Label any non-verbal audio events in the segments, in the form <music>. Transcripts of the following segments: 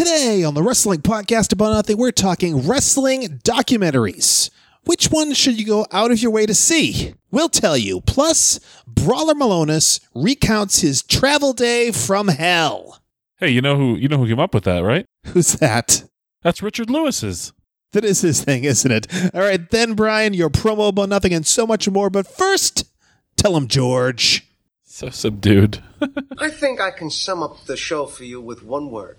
Today on the Wrestling Podcast About Nothing, we're talking wrestling documentaries. Which one should you go out of your way to see? We'll tell you. Plus, Brawler Milonas recounts his travel day from hell. Hey, you know who you know who came up with that, right? Who's that? That's Richard Lewis's. That is his thing, isn't it? All right, then, Brian, your promo about nothing and so much more. But first, tell him, George. So subdued. <laughs> I think I can sum up the show for you with one word.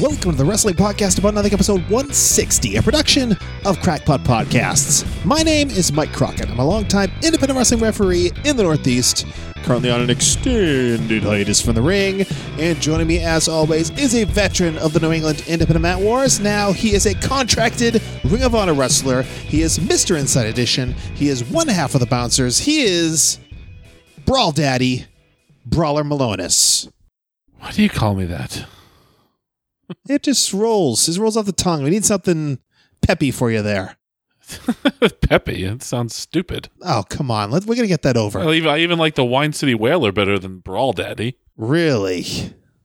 Welcome to the Wrestling Podcast About Nothing, episode 160, a production of Crackpot Podcasts. My name is Mike Crockett. I'm a longtime independent wrestling referee in the Northeast, currently on an extended hiatus from the ring. And joining me, as always, is a veteran of the New England Independent Mat Wars. Now he is a contracted Ring of Honor wrestler. He is Mr. Inside Edition. He is one half of the Bouncers. He is Brawl Daddy, Brawler Milonas. Why do you call me that? It just rolls. It rolls off the tongue. We need something peppy for you there. <laughs> Peppy. It sounds stupid. Oh, come on. Let, we're going to get that over. I even, I even like the Wine City Whaler better than Brawl Daddy. Really?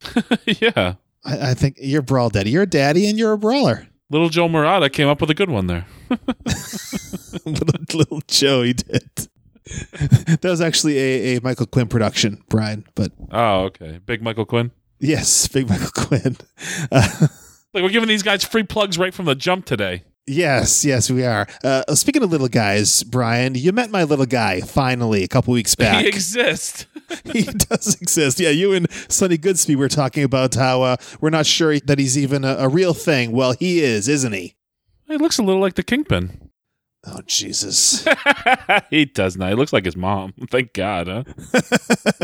<laughs> yeah. I, I think you're Brawl Daddy. You're a daddy and you're a brawler. Little Joe Murata came up with a good one there. <laughs> little, little Joe, he did. <laughs> that was actually a, a Michael Quinn production, Brian. But Oh, okay. Big Michael Quinn. yes, <laughs> big Michael Quinn. Uh, <laughs> Like we're giving these guys free plugs right from the jump today. yes, yes, we are. Uh, speaking of little guys, Brian, you met my little guy finally a couple weeks back. He exists. he does exist. Yeah, you and Sonny Goodspeed were talking about how uh, we're not sure that he's even a, a real thing. Well, he is, isn't he? he looks a little like the Kingpin. Oh, Jesus. <laughs> he does not. He looks like his mom. <laughs> Thank God, huh?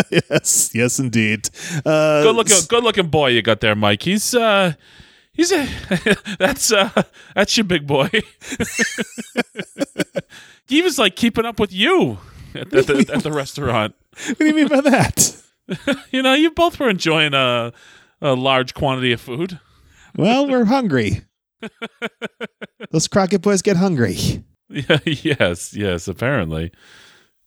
<laughs> yes, yes, indeed. Uh, good looking good looking boy you got there, Mike. He's uh he's a that's uh that's your big boy. he was like keeping up with you at, at the, at the restaurant. What do you mean by that? You know, you both were enjoying a a large quantity of food. Well, we're hungry. Those Crockett boys get hungry. Yeah, <laughs> yes, yes, apparently.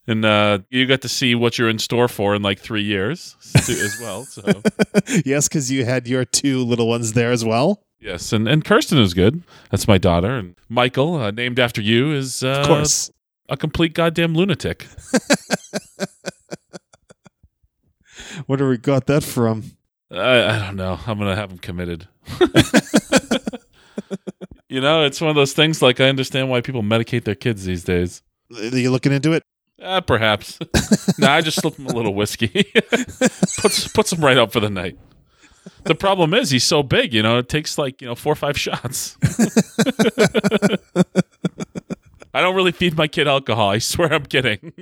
And uh, you got to see what you're in store for in like three years as well. So <laughs> yes, because you had your two little ones there as well. yes, and and Kirsten is good. That's my daughter, and Michael, uh, named after you, is uh, Of course. a complete goddamn lunatic. <laughs> Where do we got that from? I, I don't know. I'm gonna have him committed. You know, it's one of those things. Like I understand why people medicate their kids these days. Are you looking into it? Uh, perhaps. <laughs> no, I just slipped him a little whiskey. <laughs> puts puts him right up for the night. The problem is he's so big. You know, it takes like you know four or five shots. <laughs> I don't really feed my kid alcohol. I swear I'm kidding.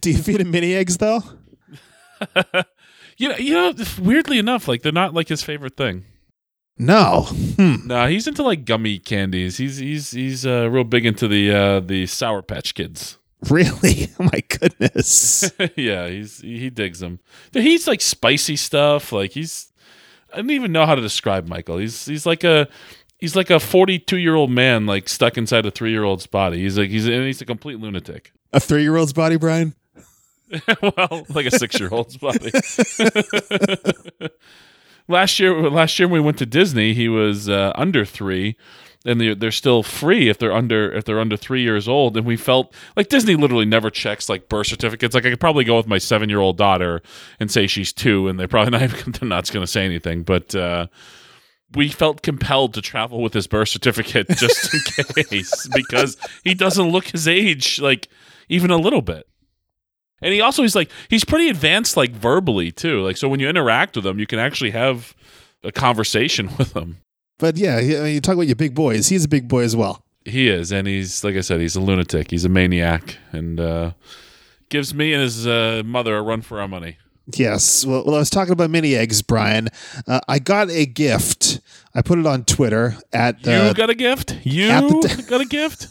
Do you feed him mini eggs though? you know, you know. Weirdly enough, like they're not like his favorite thing. No. Hmm. No, he's into like gummy candies. He's he's he's uh, real big into the uh, the Sour Patch Kids. Really? <laughs> Oh my goodness. <laughs> yeah, he's he digs them. He's like spicy stuff. Like he's I don't even know how to describe Michael. He's he's like a he's like a forty two year old man like stuck inside a three year old's body. He's like he's and he's a complete lunatic. A three-year-old's body, Brian. <laughs> well, like a six year old's body. Last year, last year when we went to Disney, he was uh, under three, and they're, they're still free if they're under if they're under three years old. And we felt like Disney literally never checks like birth certificates. Like I could probably go with my seven year old daughter and say she's two, and they're probably <laughs> not even, they're not going to say anything, but. uh we felt compelled to travel with his birth certificate just in <laughs> case because he doesn't look his age like even a little bit. And he also he's like he's pretty advanced like verbally too. Like so when you interact with him, you can actually have a conversation <laughs> with him. But yeah, I mean, you talk about your big boys. He's a big boy as well. He is, and he's like I said, he's a lunatic. He's a maniac, and uh, gives me and his uh, mother a run for our money. Yes. Well, well, I was talking about mini eggs, Brian. Uh, I got a gift. I put it on Twitter at You uh, got a gift? You the- got a gift?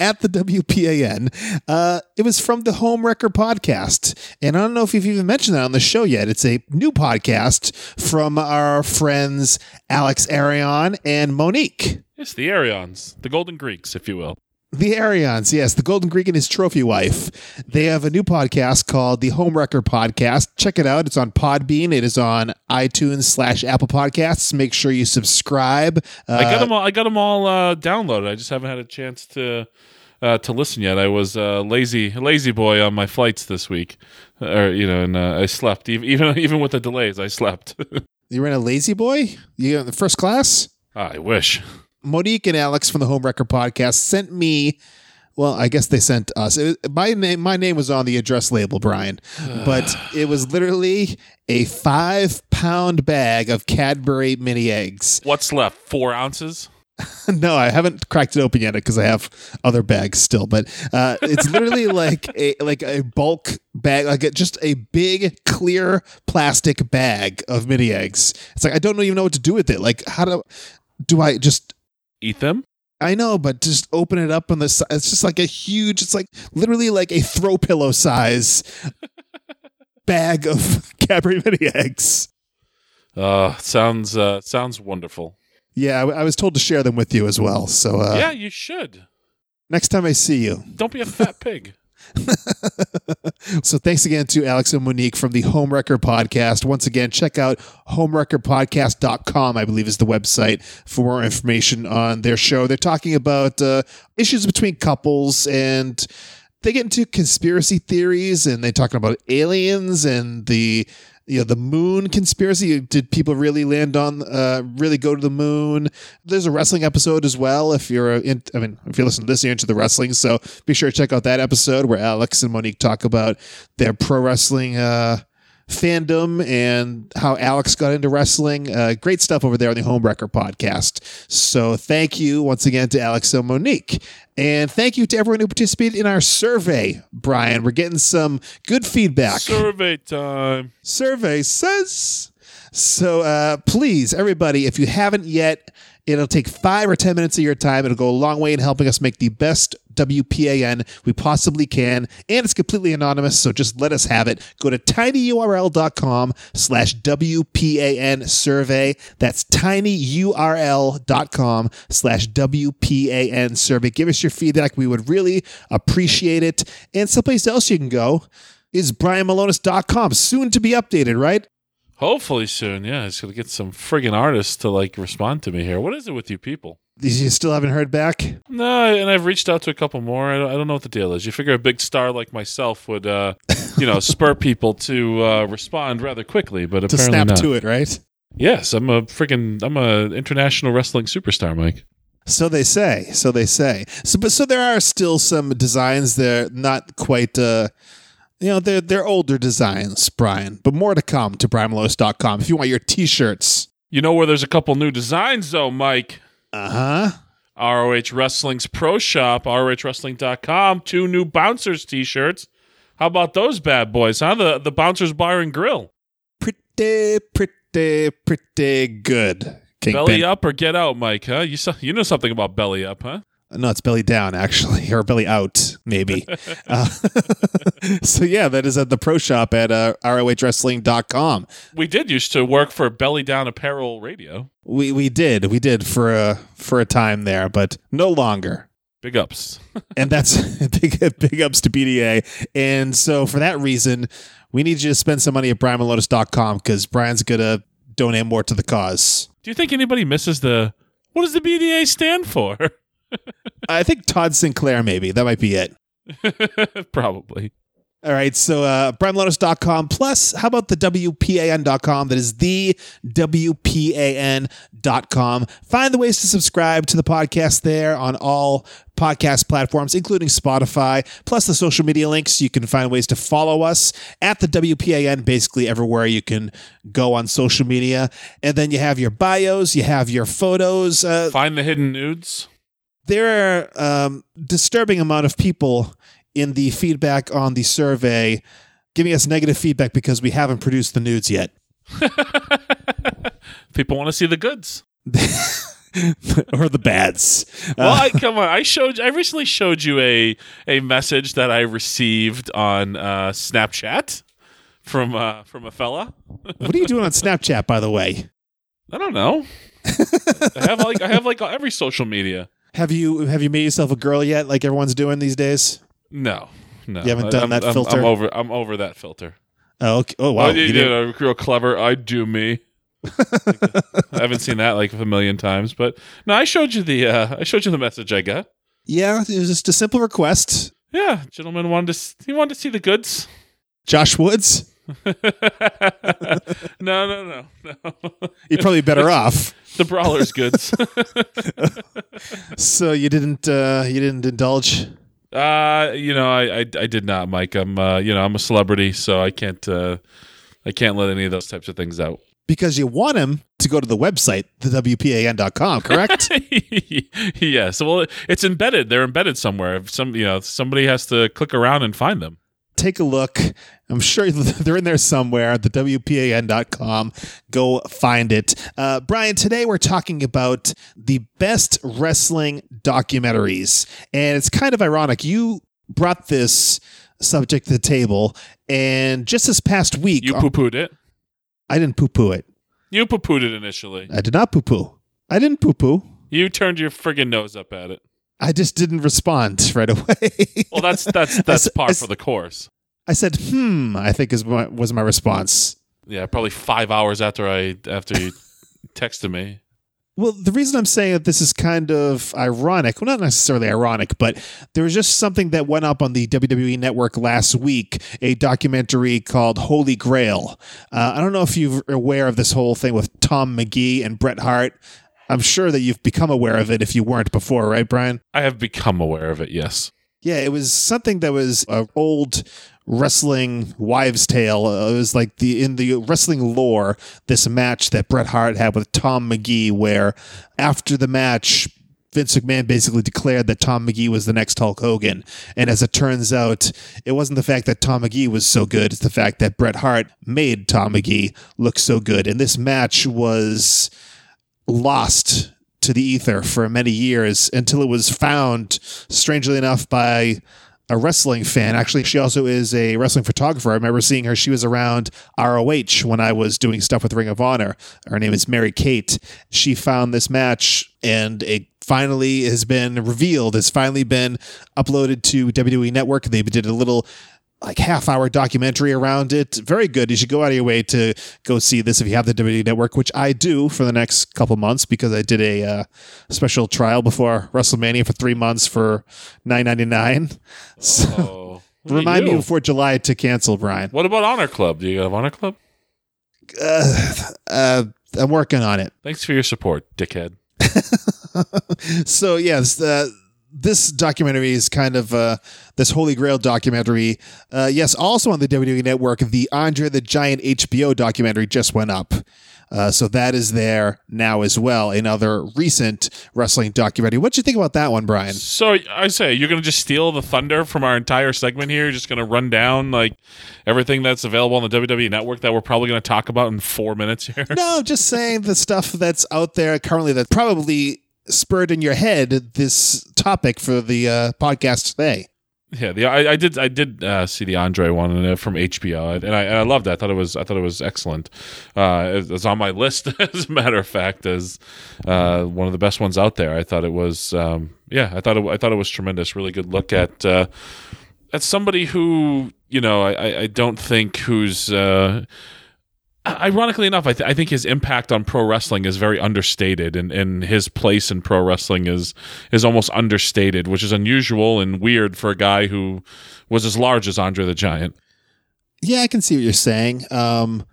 At the WPAN. Uh, it was from the Home Wrecker podcast. And I don't know if you've even mentioned that on the show yet. It's a new podcast from our friends Alex Arion and Monique. It's the Arians, the Golden Greeks, if you will. The Arians, yes, the Golden Greek and his trophy wife. They have a new podcast called the Home Wrecker Podcast. Check it out. It's on Podbean. It is on iTunes slash Apple Podcasts. Make sure you subscribe. Uh, I got them all. I got them all uh, downloaded. I just haven't had a chance to uh, to listen yet. I was uh, lazy, lazy boy on my flights this week, or you know, and uh, I slept even even <laughs> even with the delays. I slept. <laughs> you were in a lazy boy? You in the first class? I wish. Monique and Alex from the Home Wrecker Podcast sent me. Well, I guess they sent us. It, my name, my name was on the address label, Brian, <sighs> but it was literally a five-pound bag of Cadbury mini eggs. What's left? Four ounces. <laughs> no, I haven't cracked it open yet because I have other bags still. But uh, it's literally <laughs> like a like a bulk bag, like a, just a big clear plastic bag of mini eggs. It's like I don't even know what to do with it. Like how do do I just Eat them. I know, but just open it up on the side. It's just like a huge. It's like literally like a throw pillow size <laughs> bag of <laughs> Cadbury mini eggs. Uh, sounds uh, sounds wonderful. Yeah, I, I was told to share them with you as well. So uh, yeah, you should. next time I see you, Don't be a fat <laughs> pig. <laughs> so thanks again to Alex and Monique from the Home Wrecker Podcast. Once again, check out homewreckerpodcast.com, I believe is the website for more information on their show. They're talking about uh, issues between couples and they get into conspiracy theories and they're talking about aliens and the you know the moon conspiracy. Did people really land on uh really go to the moon? There's a wrestling episode as well if you're in i mean if you listen to this you're into the wrestling. So be sure to check out that episode where alex and monique talk about their pro wrestling uh fandom and how Alex got into wrestling. Uh, great stuff over there on the Homewrecker podcast. So thank you once again to Alex and Monique. And thank you to everyone who participated in our survey, Brian. We're getting some good feedback. Survey time. survey says. So uh, please, everybody, if you haven't yet, it'll take five or 10 minutes of your time. It'll go a long way in helping us make the best WPAN we possibly can. And it's completely anonymous, so just let us have it. Go to tinyurl.com slash WPAN survey. That's tinyurl.com slash WPAN survey. Give us your feedback. We would really appreciate it. And someplace else you can go is brianmilonas.com. Soon to be updated, right? Hopefully soon. Yeah, it's gonna get some friggin' artists to like respond to me here. What is it with you people? You still haven't heard back? No, and I've reached out to a couple more. I don't, I don't know what the deal is. You figure a big star like myself would, uh, you know, <laughs> spur people to uh, respond rather quickly, but To apparently snap not. to it, right? Yes, I'm a freaking, I'm a international wrestling superstar, Mike. So they say. So they say. So, but so there are still some designs that are not quite. Uh, you know, they're they're older designs, Brian. But more to come to brianmalos.com if you want your T-shirts. You know where there's a couple new designs though, Mike. Uh huh. ROH Wrestling's Pro Shop, ROHWrestling.com, two new Bouncers t-shirts. How about those bad boys, huh? The the Bouncers Bar and Grill. Pretty, pretty, pretty good. King Belly up or get out, Mike, huh? You you know something about belly up, huh? No, it's belly down actually, <laughs> or belly out maybe. <laughs> uh, <laughs> so yeah, that is at the pro shop at uh, rohwrestling.com. We did used to work for Belly Down Apparel Radio. We we did we did for a for a time there, but no longer. Big ups. and that's big big ups to BDA. And so for that reason, we need you to spend some money at brianmilonas.com because Brian's gonna donate more to the cause. Do you think anybody misses the what does the BDA stand for? I think Todd Sinclair maybe that might be it. <laughs> Probably. All right, so uh, brianmilonas.com plus how about the WPAN.com? That is the WPAN.com. Find the ways to subscribe to the podcast there on all podcast platforms, including Spotify, plus the social media links. You can find ways to follow us at the WPAN, basically everywhere you can go on social media. And then you have your bios, you have your photos. Uh, Find the hidden nudes. There are um, disturbing amount of people in the feedback on the survey giving us negative feedback because we haven't produced the nudes yet. <laughs> People want to see the goods. <laughs> or the bads. Well, I, come on. I showed. I recently showed you a a message that I received on uh, Snapchat from uh, from a fella. <laughs> what are you doing on Snapchat, by the way? I don't know. I have like I have like every social media. Have you have you made yourself a girl yet, like everyone's doing these days? No, no. You haven't done I'm, that I'm- filter? I'm over. I'm over that filter. Oh, okay. oh wow! oh, You you did a real clever. I do me. <laughs> I haven't seen that like a million times, but no, I showed you the uh, I showed you the message I got. yeah, it was just a simple request. Yeah, gentleman wanted to he wanted to see the goods. Josh Woods, <laughs> no, no, no, no. <laughs> you're probably better off. The brawler's goods. <laughs> So you didn't uh, you didn't indulge. uh, you know, I, I I did not, Mike. I'm uh, you know I'm a celebrity, so I can't uh, I can't let any of those types of things out. because you want him to go to the website, thewpan.com, correct? <laughs> yes. Well, it's embedded. They're embedded somewhere. If some, you know, somebody has to click around and find them. Take a look. I'm sure <laughs> they're in there somewhere, thewpan.com. Go find it. Uh, Brian, today we're talking about the best wrestling documentaries. And it's kind of ironic. You brought this subject to the table, and just this past week, You poo pooed it. I didn't poo poo it. You poo pooed it initially. I did not poo poo. I didn't poo poo. You turned your friggin' nose up at it. I just didn't respond <laughs> right away. Well, that's that's <laughs> that's par for the course. I said, "Hmm." I think is my, was my response. Yeah, probably five hours after I after you <laughs> texted me. Well, the reason I'm saying that this is kind of ironic, well, not necessarily ironic, but there was just something that went up on the WWE network last week, a documentary called Holy Grail. Uh, I don't know if you're aware of this whole thing with Tom Magee and Bret Hart. I'm sure that you've become aware of it if you weren't before, right, Brian? I have become aware of it. Yes. Yeah, it was something that was an old wrestling wives' tale. Uh, it was like the in the wrestling lore, this match that Bret Hart had with Tom Magee, where after the match. Vince McMahon basically declared that Tom Magee was the next Hulk Hogan. And as it turns out, it wasn't the fact that Tom Magee was so good, it's the fact that Bret Hart made Tom Magee look so good. And this match was lost to the ether for many years until it was found, strangely enough, by a wrestling fan. Actually, she also is a wrestling photographer. I remember seeing her. She was around ROH when I was doing stuff with Ring of Honor. Her name is Mary Kate. She found this match and it finally has been revealed, It's finally been uploaded to WWE Network. They did a little like half hour documentary around it. Very good. You should go out of your way to go see this if you have the WWE Network, which I do for the next couple months because I did a uh, special trial before WrestleMania for three months for nine ninety nine. <laughs> So Oh, remind me before July to cancel, Brian. What about Honor Club? Do you have Honor Club? Uh, uh, I'm working on it. Thanks for your support, dickhead. <laughs> so yes, uh, this documentary is kind of uh, this Holy Grail documentary. Uh, yes, also on the WWE Network, the Andre the Giant HBO documentary just went up. Uh, so that is there now as well. Another recent wrestling documentary. What do you think about that one, Brian? So I say you're gonna just steal the thunder from our entire segment here. You're just gonna run down like everything that's available on the WWE Network that we're probably gonna talk about in four minutes here. No, just saying the stuff that's out there currently that probably spurred in your head this topic for the uh, podcast today. Yeah, the I, I did I did uh, see the Andre one from HBO, and I and I loved it. I thought it was I thought it was excellent. Uh, it, it's on my <laughs> list as a matter of fact as uh, one of the best ones out there. I thought it was um, yeah, I thought it I thought it was tremendous. Really good look at uh, at somebody who you know I- I don't think who's. Uh, Ironically enough, I, th- I think his impact on pro wrestling is very understated, and, and his place in pro wrestling is is almost understated, which is unusual and weird for a guy who was as large as Andre the Giant. Yeah, I can see what you're saying. Um,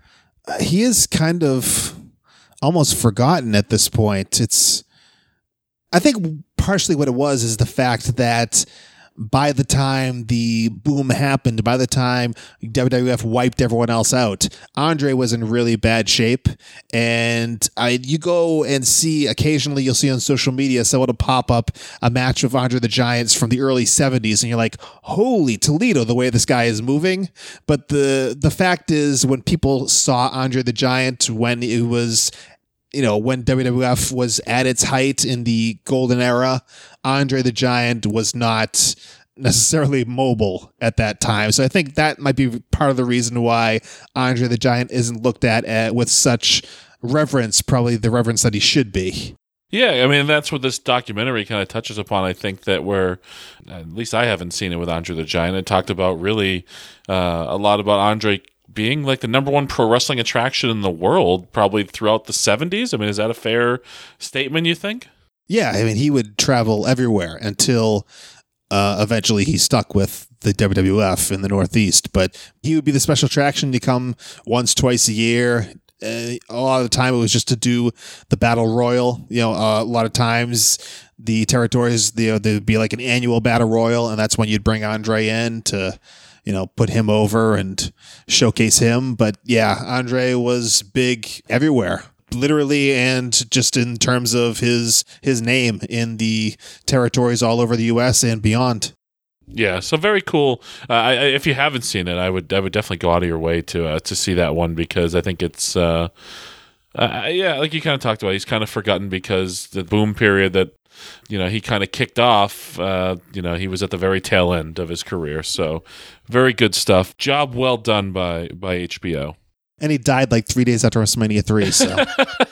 he is kind of almost forgotten at this point. It's, I think, partially what it was is the fact that by the time the boom happened, by the time WWF wiped everyone else out, Andre was in really bad shape. And I, you go and see occasionally, you'll see on social media someone will pop up a match of Andre the Giants from the early 70s, and you're like, holy Toledo, the way this guy is moving. But the the fact is, when people saw Andre the Giant when it was you know, when WWF was at its height in the golden era, Andre the Giant was not necessarily mobile at that time. So I think that might be part of the reason why Andre the Giant isn't looked at, at with such reverence, probably the reverence that he should be. Yeah, I mean that's what this documentary kind of touches upon. I think that where, at least I haven't seen it with Andre the Giant. It talked about really uh, a lot about Andre being like the number one pro wrestling attraction in the world, probably throughout the '70s. I mean, is that a fair statement? You think? Yeah, I mean he would travel everywhere until uh, eventually he stuck with the WWF in the Northeast. But he would be the special attraction to come once, twice a year. Uh, a lot of the time it was just to do the battle royal. You know, uh, a lot of times the territories, you know, there'd be like an annual battle royal, and that's when you'd bring Andre in to, you know, put him over and showcase him. But yeah, Andre was big everywhere literally and just in terms of his his name in the territories all over the US and beyond. Yeah, so very cool. Uh, I, if you haven't seen it, I would I would definitely go out of your way to uh, to see that one because I think it's uh, uh yeah, like you kind of talked about. He's kind of forgotten because the boom period that you know he kind of kicked off. Uh, you know he was at the very tail end of his career. So very good stuff. Job well done by by HBO. And he died like three days after WrestleMania three. So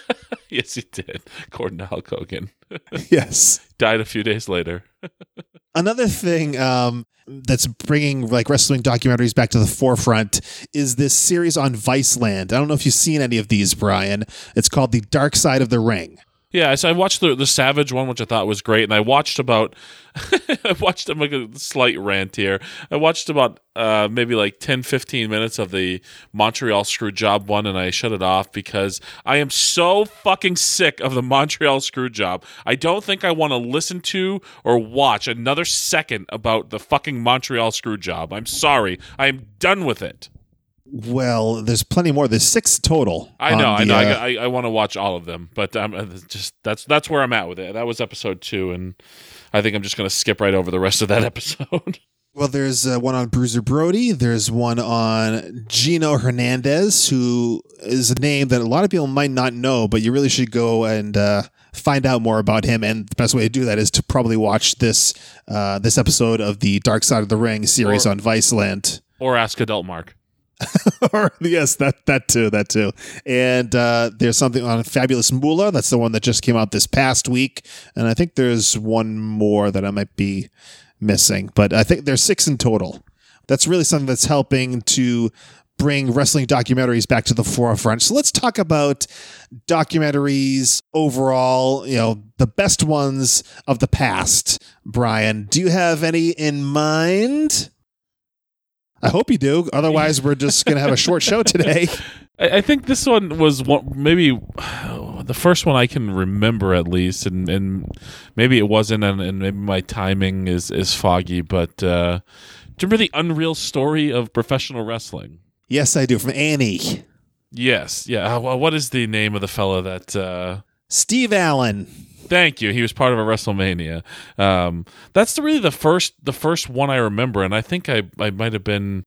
<laughs> yes, he did. Gordon Hulk Hogan. <laughs> yes, died a few days later. <laughs> Another thing um, that's bringing like wrestling documentaries back to the forefront is this series on Viceland. I don't know if you've seen any of these, Brian. It's called The Dark Side of the Ring. Yeah, so I watched the the Savage one, which I thought was great, and I watched about <laughs> I watched like a slight rant here. I watched about uh, maybe like 10, 15 minutes of the Montreal Screw Job one, and I shut it off because I am so fucking sick of the <laughs> Montreal Screw Job. I don't think I want to listen to or watch another second about the fucking Montreal Screw Job. I'm sorry, I am done with it. Well, there's plenty more. There's six total. I know, the, I know. Uh, I, I want to watch all of them, but um, just that's that's where I'm at with it. That was episode two, and I think I'm just going to skip right over the rest of that <laughs> episode. Well, there's uh, one on Bruiser Brody. There's one on Gino Hernandez, who is a name that a lot of people might not know, but you really should go and uh, find out more about him. And the best way to do that is to probably watch this uh, this episode of the Dark Side of the Ring series or, on Viceland, or ask Adult Mark. <laughs> or yes, that that too, that too. And uh, there's something on Fabulous Moolah. That's the one that just came out this past week. And I think there's one more that I might be missing, but I think there's six in total. That's really something that's helping to bring wrestling documentaries back to the forefront. So let's talk about documentaries overall, you know, the best ones of the past. Brian, do you have any in mind? I hope you do. Otherwise, we're just going to have a short show today. <laughs> I think this one was one, maybe the first one I can remember at least, and, and maybe it wasn't, and, and maybe my timing is, is foggy. But uh, do you remember the unreal story of professional wrestling? Yes, I do. From Annie. Yes, yeah. Well, what is the name of the fellow that? Uh... Steve Allen. Thank you. He was part of a WrestleMania. Um, that's the, really the first the first one I remember, and I think I I might have been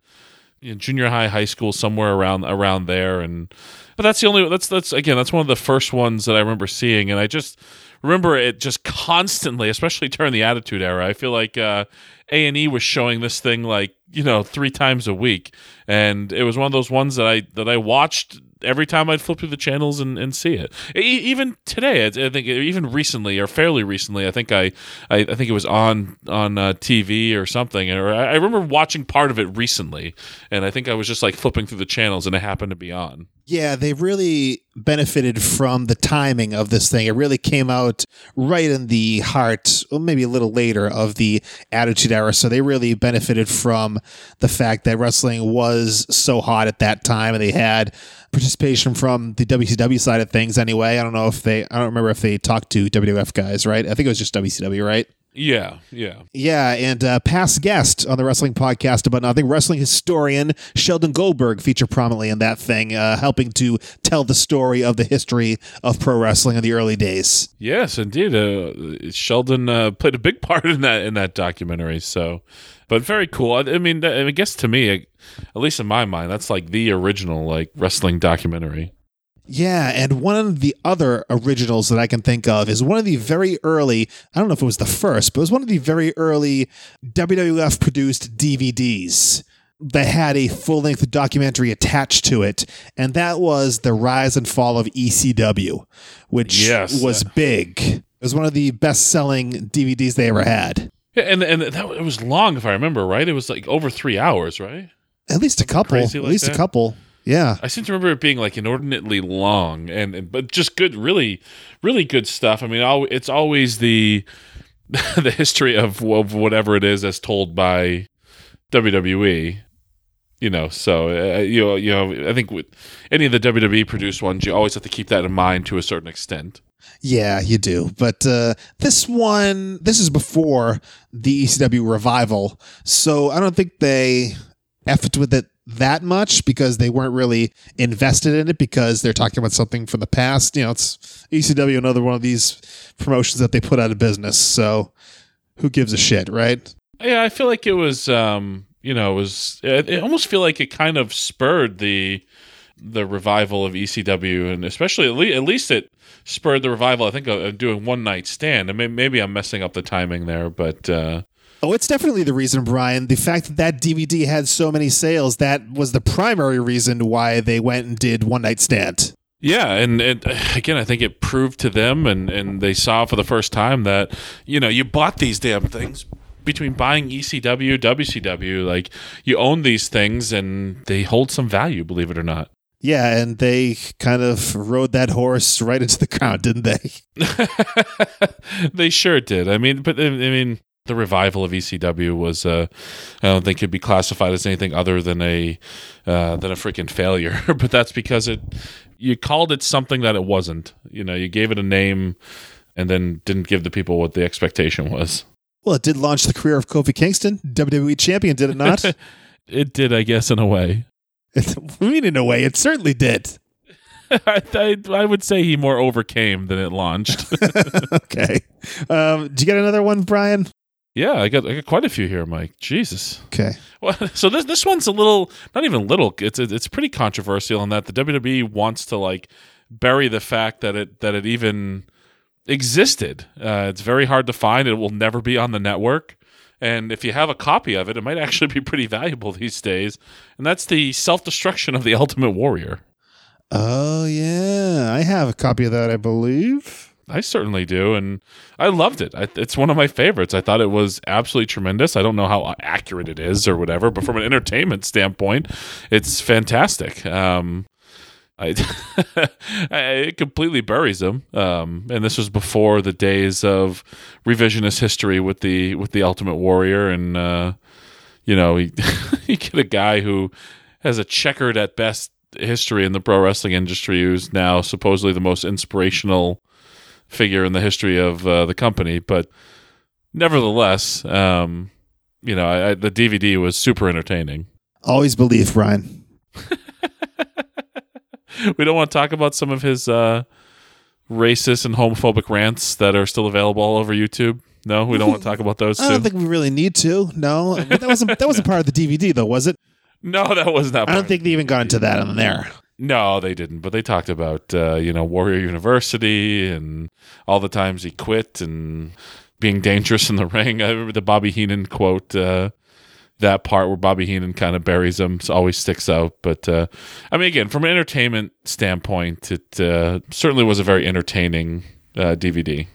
in junior high, high school, somewhere around around there. And but that's the only that's that's again that's one of the first ones that I remember seeing, and I just remember it just constantly, especially during the Attitude Era. I feel like uh, A and E was showing this thing like you know three times a week, and it was one of those ones that I that I watched every time I'd flip through the channels and, and see it. even today, I think even recently or fairly recently, I think I I, I think it was on on uh, TV or something. Or I, I remember watching part of it recently, and I think I was just like flipping through the channels and it happened to be on. Yeah, they really benefited from the timing of this thing. It really came out right in the heart, well, maybe a little later, of the Attitude Era. So they really benefited from the fact that wrestling was so hot at that time, and they had participation from the WCW side of things. Anyway, I don't know if they, I don't remember if they talked to WWF guys, right? I think it was just WCW, right? Yeah, yeah. Yeah, and uh, past guest on the wrestling podcast about nothing, wrestling historian Sheldon Goldberg featured prominently in that thing, uh, helping to tell the story of the history of pro wrestling in the early days. Yes, indeed. Uh, Sheldon uh, played a big <laughs> part in that in that documentary. So, but very cool. I, I mean, I guess to me, at least in my mind, that's like the original like wrestling documentary. Yeah, and one of the other originals that I can think of is one of the very early, I don't know if it was the first, but it was one of the very early WWF produced DVDs that had a full length documentary attached to it, and that was The Rise and Fall of ECW, which Yes. was big. It was one of the best selling DVDs they ever had. Yeah, and and that it was long if I remember right. It was like over three hours, right? At least a couple. crazy At like least a couple. Yeah. I seem to remember it being like inordinately long, and, and but just good, really, really good stuff. I mean, al- it's always the <laughs> the history of, of whatever it is as told by WWE. You know, so uh, you know, you know, I think with any of the WWE produced ones, you always have to keep that in mind to a certain extent. Yeah, you do. But uh, this one, this is before the ECW revival, so I don't think they effed with it that much because they weren't really invested in it because they're talking about something from the past. You know, it's ECW, another one of these promotions that they put out of business. So who gives a shit, right? Yeah, I feel like it was, um, you know, it was. It almost feel like it kind of spurred the the revival of ECW, and especially at, le- at least it spurred the revival. I think of, of doing one night stand. I mean, maybe I'm messing up the timing there, but uh, Oh, it's definitely the reason, Brian. The fact that that DVD had so many sales, that was the primary reason why they went and did One Night Stand. yeah, and it, again, I think it proved to them, and and they saw for the first time that you know you bought these damn things. Between buying ECW, WCW, like you own these things and they hold some value, believe it or not. Yeah, and they kind of rode that horse right into the <laughs> ground, didn't they? <laughs> they sure did. I mean, but I mean, the revival of ECW was, uh, I don't think it could be classified as anything other than a uh, than a freaking failure. <laughs> but that's because it you called it something that it wasn't. You know, you gave it a name and then didn't give the people what the expectation was. Well, it did launch the career of Kofi Kingston, WWE champion, did it not? <laughs> It did, I guess, in a way. <laughs> I mean, in a way, it certainly did. I, I, I would say he more overcame than it launched. okay. Um, did you get another one, Brian? Yeah, I got I got quite a few here, Mike. Jesus. Okay. <laughs> Well, so this this one's a little, not even little. It's it's pretty controversial in that the WWE wants to like bury the fact that it that it even existed. Uh, it's very hard to find. It will never be on the network. And if you have a copy of it, it might actually <laughs> be pretty valuable these days. And that's the self destruction of the <laughs> Ultimate Warrior. Oh, yeah. I have a copy of that, I believe. I certainly do, and I loved it. I, it's one of my favorites. I thought it was absolutely tremendous. I don't know how accurate it is or whatever, but from an entertainment standpoint, it's fantastic. Um, I, <laughs> it completely buries him, um, and this was before the days of revisionist history with the with the Ultimate Warrior, and uh, you know, you, <laughs> you get a guy who has a checkered at best history in the pro wrestling industry, who's now supposedly the most inspirational figure in the history of uh, the company. But nevertheless, um, you know, I, I, the DVD was super entertaining. Always believe, Brian. <laughs> we don't want to talk about some of his uh, racist and homophobic rants that are still available all over YouTube. No, we don't want to talk about those <laughs> I don't too. think we really need to. No, but that wasn't that wasn't <laughs> part of the DVD, though, was it? no, that was not. That. I don't think they even got into that on there. No, they didn't. But they talked about uh, you know Warrior University and all the times he quit and being dangerous in the <laughs> ring. I remember the Bobby Heenan quote. Uh, that part where Bobby Heenan kind of buries him always sticks out. But uh, I mean, again, from an entertainment standpoint, it uh, certainly was a very entertaining uh, DVD.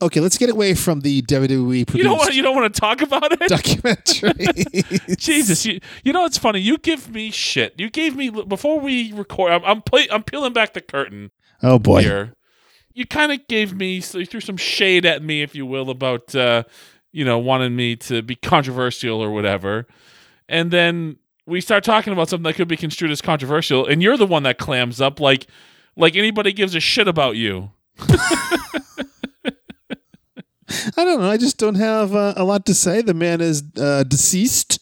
Okay, let's get away from the WWE You don't want you don't want to talk about it. documentary. <laughs> Jesus, you you know it's funny. You give me shit. You gave me before we record. I'm I'm, play, I'm peeling back the curtain. Oh boy. here. You kind of gave me, so you threw some shade at me, if you will, about uh, you know wanting me to be controversial or whatever, and then we start talking about something that could be construed as controversial, and you're the one that clams up like like anybody gives a shit about you. <laughs> I don't know. I just don't have uh, a lot to say. The man is uh, deceased.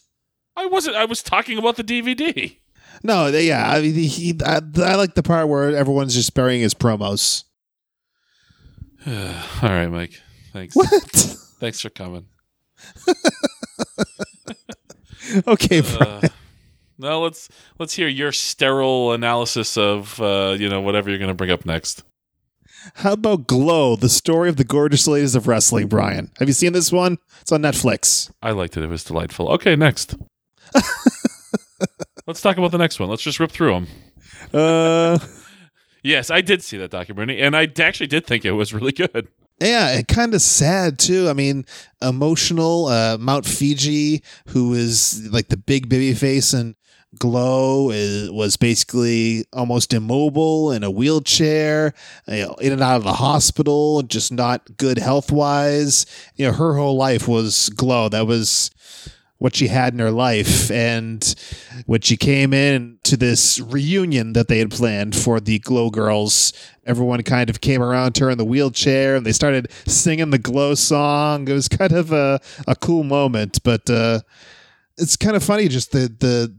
I wasn't. I was talking about the DVD. No, they- yeah, I, mean, he, I, I like the part where everyone's just burying his promos. <sighs> All right, Mike. Thanks. What? Thanks for coming. <laughs> okay, Brian. Uh, now let's let's hear your sterile analysis of uh, you know whatever you're going to bring up next. How about Glow, the story of the gorgeous ladies of wrestling, Brian? Have you seen this one? It's on Netflix. I liked it. It was delightful. Okay, next. <laughs> let's talk about the next one. Let's just rip through them. Uh, <laughs> Yes, I did see that documentary, and I actually did think it was really good. yeah, it kind of sad too. I mean, emotional. Uh, Mount Fiji, who is like the big baby face and Glow is, was basically almost immobile in a wheelchair, you know, in and out of the hospital, just not good health wise. You know, her whole life was Glow. That was what she had in her life. And when she came in to this reunion that they had planned for the Glow Girls, everyone kind of came around her in the wheelchair and they started singing the Glow song. It was kind of a, a cool moment, but uh, it's kind of funny just the, the,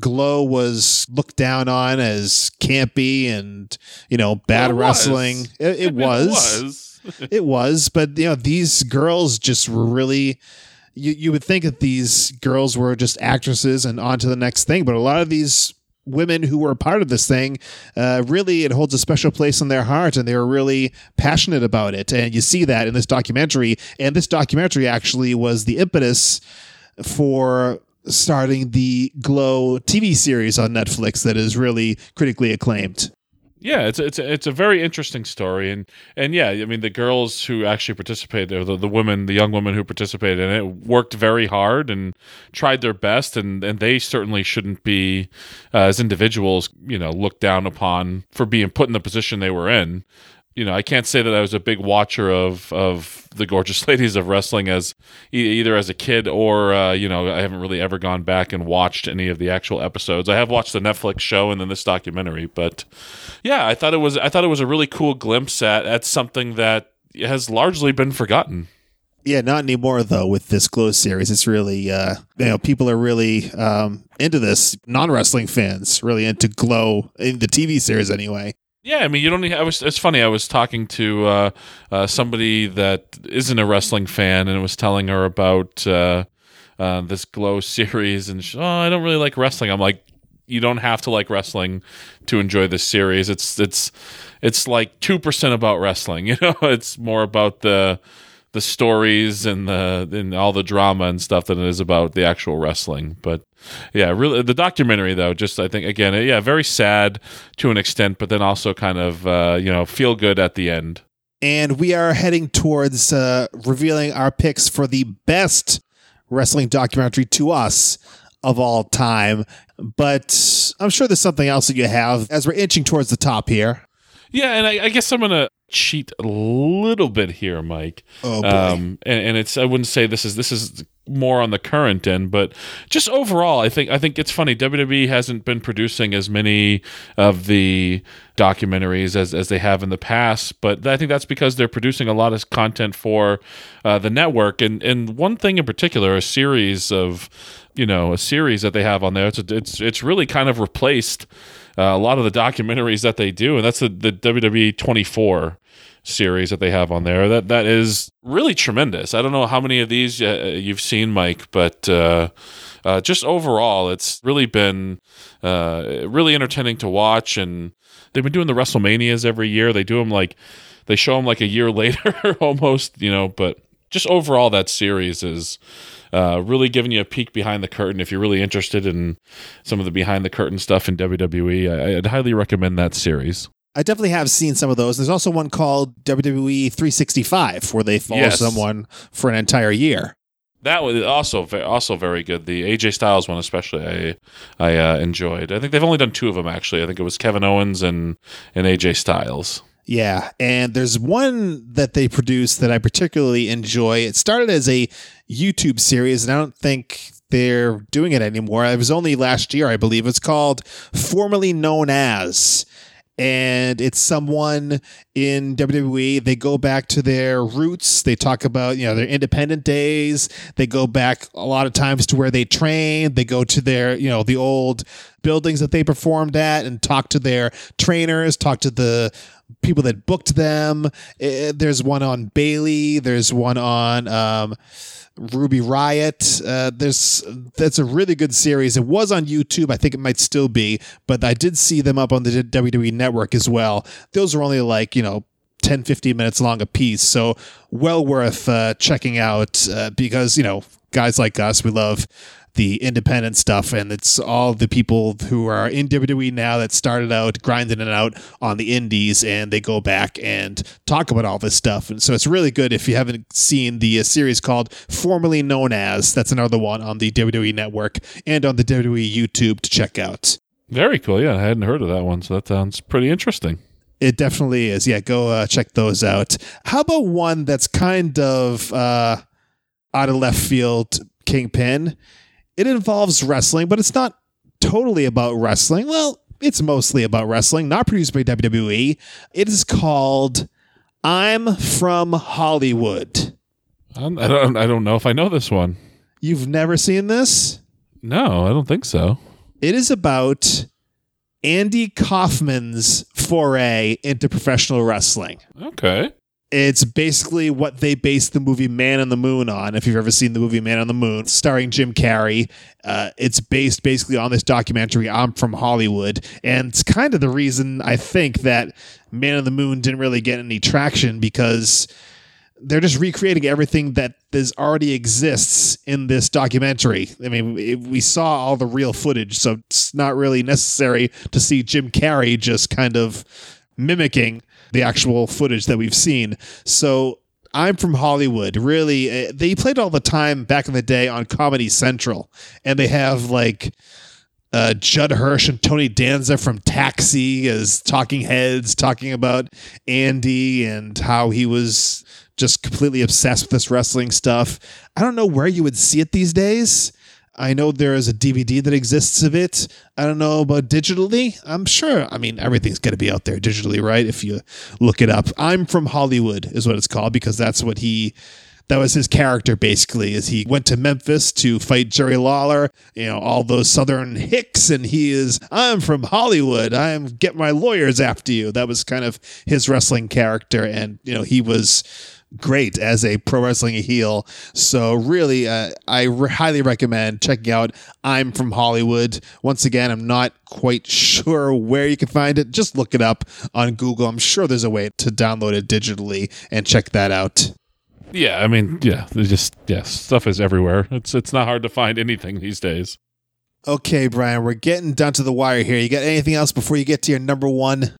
Glow was looked down on as campy and you know bad Well, it was. wrestling. It, it <laughs> was It was. it was, but you know, these girls just were really. You you would think that these girls were just actresses and on to the next thing, but a lot of these women who were a part of this thing, uh, really, it holds a special place in their heart, and they were really passionate about it. And you see that in this documentary. And this documentary actually was the impetus for starting the Glow TV series on Netflix that is really critically acclaimed. Yeah, it's it's it's a very interesting story, and and yeah, I mean the girls who actually participated, or the the women, the young women who participated in it, worked very hard and tried their best, and and they certainly shouldn't be, uh, as individuals, you know, looked down upon for being put in the position they were in. You know, I can't say that I was a big watcher of of the gorgeous <laughs> ladies of wrestling as either as a kid or uh, you know I haven't really ever gone back and watched any of the actual episodes. I have watched the Netflix show and then this documentary, but yeah, I thought it was I thought it was a really cool glimpse at at something that has largely been forgotten. Yeah, not anymore though. With this Glow series, it's really uh, you know people are really um, into this. Non wrestling fans really into Glow in the TV series anyway. Yeah, I mean, you don't. Need, I was. It's funny. I was talking to uh, uh, somebody that isn't a wrestling fan, and was telling her about uh, uh, this Glow <laughs> series, and she, oh, I don't really like wrestling. I'm like, you don't have to like wrestling to enjoy this series. It's it's it's like two percent about wrestling. <laughs> You know, it's more about the the stories and the and all the drama and stuff than it is about the actual wrestling. But yeah, really, the documentary though, just I think again, yeah, very sad to an extent, but then also kind of uh, you know feel good at the end. And we are heading towards uh, revealing our picks for the best wrestling documentary to us of all time. But I'm sure there's something else that you have as we're inching towards the top here. Yeah, and I, I guess I'm gonna cheat a little bit here, Mike. Oh, boy. Um, and, and it's I wouldn't say this is this is more on the current end, but just overall, I think I think it's funny. WWE hasn't been producing as many of the documentaries as, as they have in the past, but I think that's because they're producing a lot of content for uh, the network. And and one thing in particular, a series of you know a series that they have on there. It's it's it's really kind of replaced uh, a lot of the documentaries that they do, and that's the the WWE 24 series that they have on there. That that is really tremendous. I don't know how many of these uh, you've seen, Mike, but uh, uh, just overall, it's really been uh, really entertaining to watch. And they've been doing the WrestleManias every year. They do them like they show them like a year <laughs> later, almost, you know. But just overall, that series is. Uh, really giving you a peek behind the curtain. If you're really interested in some of the behind the curtain stuff in WWE, I, I'd highly recommend that series. I definitely have seen some of those. There's also one called WWE 365 where they follow Yes. someone for an entire year. That was also also very good. The AJ Styles one, especially, I I uh, enjoyed. I think they've only done two of them actually. I think it was Kevin Owens and and AJ Styles. Yeah, and there's one that they produced that I particularly enjoy. It started as a YouTube series, and I don't think they're doing it anymore. It was only last year, I believe. It's called Formerly Known As. And it's someone in WWE. They go back to their roots. They talk about, you know, their independent days. They go back a lot of times to where they trained. They go to their, you know, the old buildings that they performed at and talk to their trainers, talk to the people that booked them. Eh, There's one on Bayley. There's one on um, Ruby Riott. Uh, there's that's a really good series. It was on YouTube. I think it might still be, but I did see them up on the WWE Network as well. Those are only like you know 10 15 minutes long a piece so well worth uh, checking out uh, because you know guys like us we love the independent stuff and it's all the people who are in WWE now that started out grinding it out on the indies and they go back and talk about all this stuff and so it's really good if you haven't seen the uh, series called formerly known as that's another one on the WWE network and on the WWE YouTube to check out Very cool. Yeah, I hadn't heard of that one, so that sounds pretty interesting. It definitely is. Yeah, go uh, check those out. How about one that's kind of uh, out of left field, Kingpin? It involves wrestling, but it's not totally about wrestling. Well, it's mostly about wrestling, not produced by WWE. It is called I'm from Hollywood. I'm- I don't. I don't know if I know this one. You've never seen this? No, I don't think so. It is about Andy Kaufman's foray into professional wrestling. Okay. It's basically what they based the movie Man on the Moon on. If you've ever seen the movie Man on the Moon, starring Jim Carrey, uh, it's based basically on this documentary, I'm from Hollywood. And it's kind of the reason I think that Man on the Moon didn't really get any traction because they're just recreating everything that is already exists in this documentary. I mean, we saw all the real footage, so it's not really necessary to see Jim Carrey just kind of mimicking the actual footage that we've seen. So I'm from Hollywood. Really, uh, they played all the time back in the day on Comedy Central, and they have like uh, Judd Hirsch and Tony Danza from Taxi as talking heads, talking about Andy and how he was just completely obsessed with this wrestling stuff. I don't know where you would see it these days. I know there is a DVD that exists of it. I don't know about digitally. I'm sure. I mean, everything's going to be out there digitally, right? If you look it up. I'm from Hollywood is what it's called because that's what he that was his character basically is he went to memphis to fight jerry lawler you know all those southern hicks and he is i'm from hollywood i'm get my lawyers after you that was kind of his wrestling character and you know he was great as a pro wrestling heel so really uh, i re- highly recommend checking out i'm from hollywood once again i'm not quite sure where you can find it just look it up on google i'm sure there's a way to download it digitally and check that out Yeah, I mean, yeah, just yeah, stuff is everywhere. It's it's not hard to find anything these days. Okay, Brian, we're getting down to the wire here. You got anything else before you get to your number one?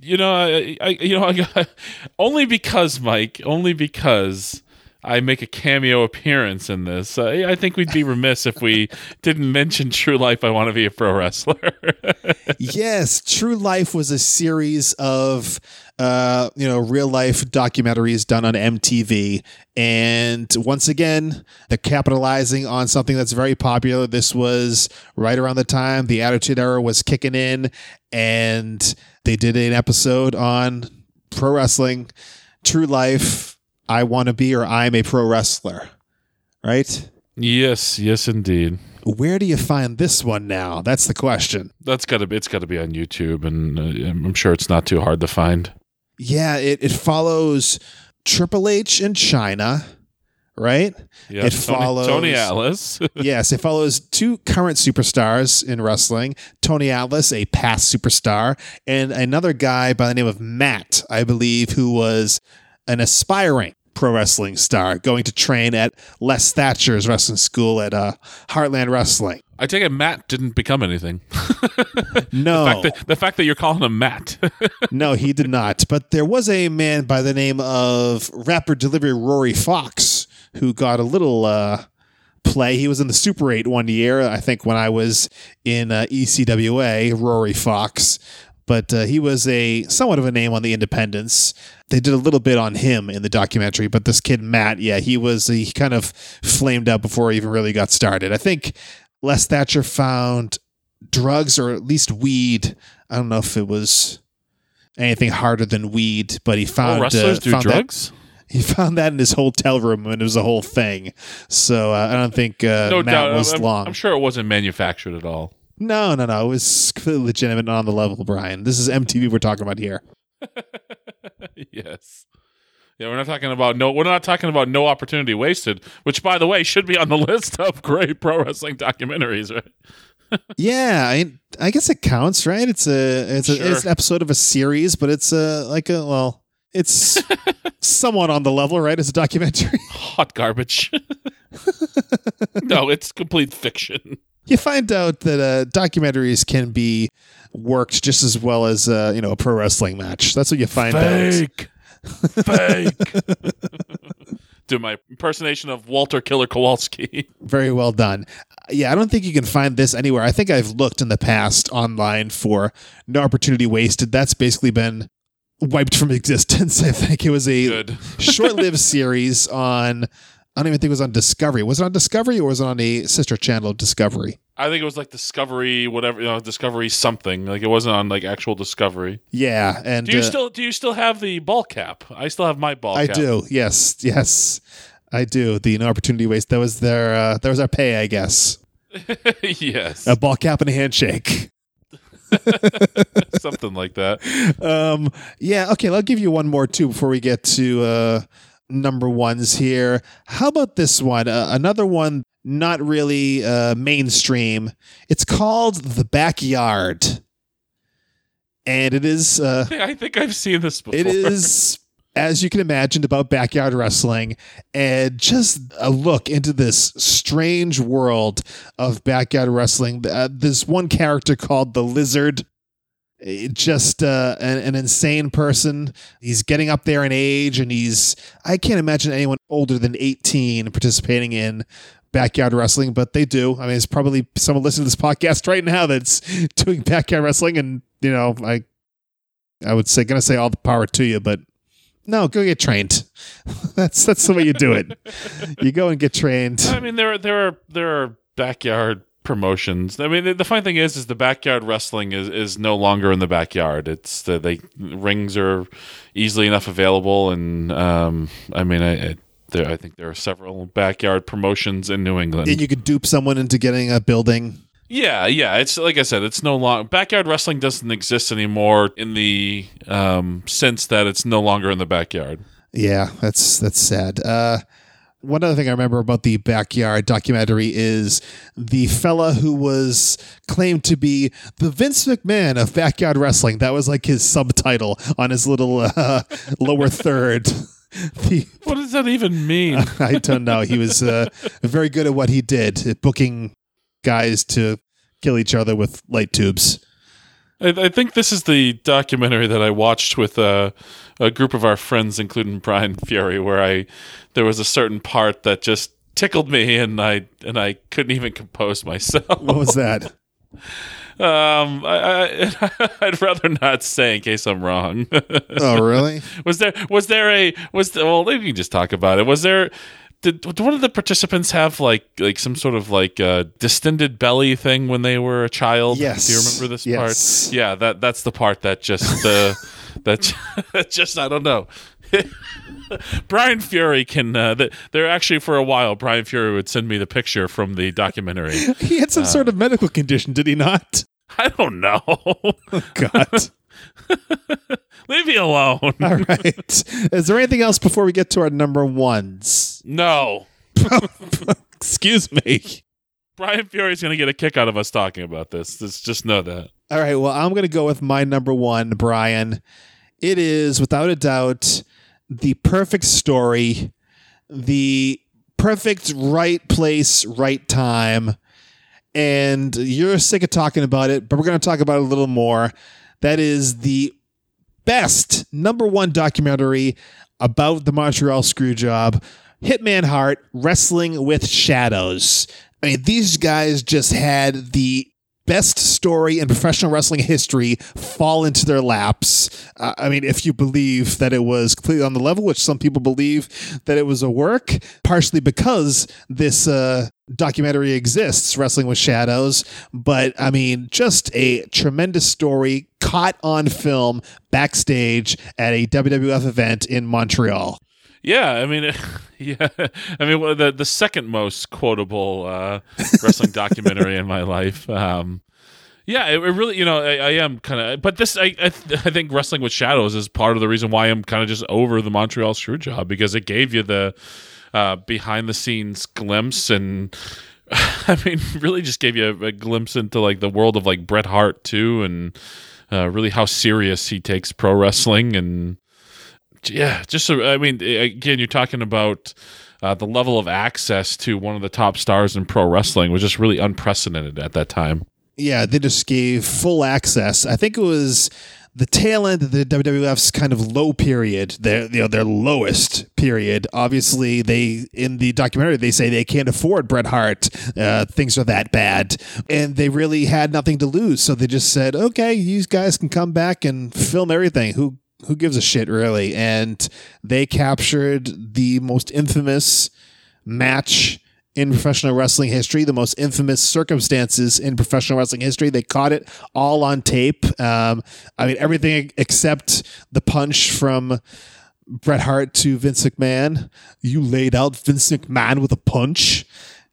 You know, I, I you know, I got, <laughs> only because Mike, only because I make a cameo appearance in this. I, I think we'd be remiss if we <laughs> didn't mention True Life. I want to be a pro wrestler. <laughs> yes, True Life was a series of uh, you know, real life documentaries done on MTV. And once again, they're capitalizing on something that's very popular. This was right around the time the Attitude Era was kicking in, and they did an episode on pro wrestling, True Life, I Want to Be or I'm a Pro Wrestler. Right? yes, yes, indeed. Where do you find this one now? That's the question. That's got to be. It's got to be on YouTube, and uh, I'm sure it's not too hard to find. Yeah, it, it follows Triple H in China, right? Yeah, It Tony, follows- Tony Atlas. <laughs> yes, it follows two current superstars in wrestling Tony Atlas, a past superstar, and another guy by the name of Matt, I believe, who was an aspiring pro wrestling star going to train at Les Thatcher's wrestling school at uh, Heartland Wrestling. I take it Matt didn't become anything. No. <laughs> the, fact that, the fact that you're calling him Matt. <laughs> No, he did not. But there was a man by the name of rapper delivery Rory Fox who got a little uh, play. He was in the Super 8 one year, I think, when I was in uh, ECWA, Rory Fox. But uh, he was a somewhat of a name on the independents. They did a little bit on him in the documentary, but this kid Matt, yeah, he was he kind of flamed out before he even really got started. I think Les Thatcher found drugs or at least weed. I don't know if it was anything harder than weed, but he found Oh, wrestlers uh, do found that- drugs? <laughs> he found that in his hotel room, and it was a whole thing. So uh, I don't think uh, no Matt doubt. was I'm, long. I'm sure it wasn't manufactured at all. No, no, no. It was completely legitimate and on the level, Brian. This is MTV we're talking about here. <laughs> <laughs> yes. Yeah, we're not talking about no. We're not talking about no opportunity wasted, which, by the way, should be on the <laughs> list of great pro wrestling documentaries. Right? <laughs> Yeah, I, I guess it counts, right? It's a it's, a, Sure. it's an episode of a series, but it's a like a well, it's somewhat on the level, right? It's a documentary. Hot garbage. no, it's complete fiction. you find out that uh, documentaries can be worked just as well as uh, you know a pro wrestling match. That's what you find out. Fake. Fake. <laughs> Do my impersonation of Walter Killer Kowalski. Very well done. Yeah, I don't think you can find this anywhere. I think I've looked in the past online for No Opportunity Wasted. That's basically been wiped from <laughs> existence. I think it was a <laughs> short-lived series on. I don't even think it was on Discovery. Was it on Discovery or was it on a sister channel of Discovery? I think it was like Discovery, whatever, you know, Discovery something. Like it wasn't on like actual Discovery. Yeah, and Do you uh, still do you still have the ball cap? I still have my ball cap. I cap. do. Yes, yes, I do. The no opportunity waste. That was their. Uh, that was our pay, I guess. <laughs> yes. A ball cap and a handshake. <laughs> something like that. Um. Yeah. Okay. I'll give you one more too before we get to uh, number ones here. How about this one? Uh, another one, not really uh, mainstream. It's called The Backyard, and it is. Uh, <laughs> I think I've seen this before. It is, as you can imagine, about backyard wrestling and just a look into this strange world of backyard wrestling. Uh, there's one character called the Lizard. eh, Just uh, an, an insane person. He's getting up there in age, and he's, I can't imagine anyone older than 18 participating in backyard wrestling, but they do. I mean, it's probably someone listening to this podcast right now that's <laughs> doing backyard wrestling, and, you know, I I would say gonna say all the power to you, but no, go get trained. <laughs> that's that's the way you do it. <laughs> You go and get trained. I mean, there are there are there are backyard promotions. I mean, the, the funny thing is, is the backyard wrestling is, is no longer in the backyard. It's the they rings are easily enough available, and um, I mean, I, I there I think there are several backyard promotions in New England. And you could dupe someone into getting a building. Yeah, yeah. It's like I said, it's no longer backyard wrestling doesn't exist anymore in the um, sense that it's no longer in the backyard. Yeah, that's that's sad. Uh, one other thing I remember about the backyard documentary is the fella who was claimed to be the Vince McMahon of backyard wrestling. That was like his subtitle on his little uh, <laughs> lower third. <laughs> The, What does that even mean? <laughs> I don't know. He was uh, very good at what he did, at booking guys to kill each other with light tubes. I, I think this is the documentary that I watched with uh, a group of our friends, including Brian Fury, where I there was a certain part that just tickled me, and I and I couldn't even compose myself. What was that? <laughs> Um, I, I, <laughs> I'd rather not say in case I'm wrong. <laughs> oh, really? was there was there a was the, well maybe we can just talk about it. Was there did, did one of the participants have like like some sort of like uh, distended belly thing when they were a child? Yes. Do you remember this Yes. part? Yeah, that that's the part that just uh, <laughs> that just I don't know. Brian Fury can. Uh, th- there actually for a while, Brian Fury would send me the picture from the documentary. <laughs> He had some sort of medical condition, did he not? I don't know. <laughs> God. <laughs> Leave me alone. All right. Is there anything else before we get to our number ones? No. Excuse me. Brian Fury's going to get a kick out of us talking about this. Just, just know that. All right. Well, I'm going to go with my number one, Brian. It is, without a doubt, the perfect story, the perfect right place, right time. And you're sick of talking about it, but we're going to talk about it a little more. That is the best number one documentary about the Montreal Screwjob, Hitman Hart Wrestling with Shadows. I mean, these guys just had the best story in professional wrestling history fall into their laps. Uh, I mean, if you believe that it was completely on the level, which some people believe that it was a work, partially because this uh, documentary exists, Wrestling with Shadows. But I mean, just a tremendous story caught on film backstage at a WWF event in Montreal. Yeah, I mean, <laughs> yeah, I mean the the second most quotable uh, wrestling documentary in my life. Um, yeah, it, it really, you know, I, I am kind of, but this, I, I, th- I think wrestling with shadows is part of the reason why I'm kind of just over the Montreal Screw Job because it gave you the uh, behind the scenes glimpse and. <laughs> I mean, really, just gave you a, a glimpse into like the world of like Bret Hart too, and uh, really how serious he takes pro wrestling and yeah, just so, I mean, again, you're talking about uh, the level of access to one of the top stars in pro wrestling was just really unprecedented at that time. Yeah, they just gave full access. I think it was the tail end of the WWF's kind of low period, their you know their lowest period. Obviously, they in the documentary they say they can't afford Bret Hart. Uh, things are that bad, and they really had nothing to lose, so they just said, "Okay, you guys can come back and film everything." Who who gives a shit really? And they captured the most infamous match in professional wrestling history, the most infamous circumstances in professional wrestling history. They caught it all on tape. Um, I mean, everything except the punch from Bret Hart to Vince McMahon. You laid out Vince McMahon with a punch.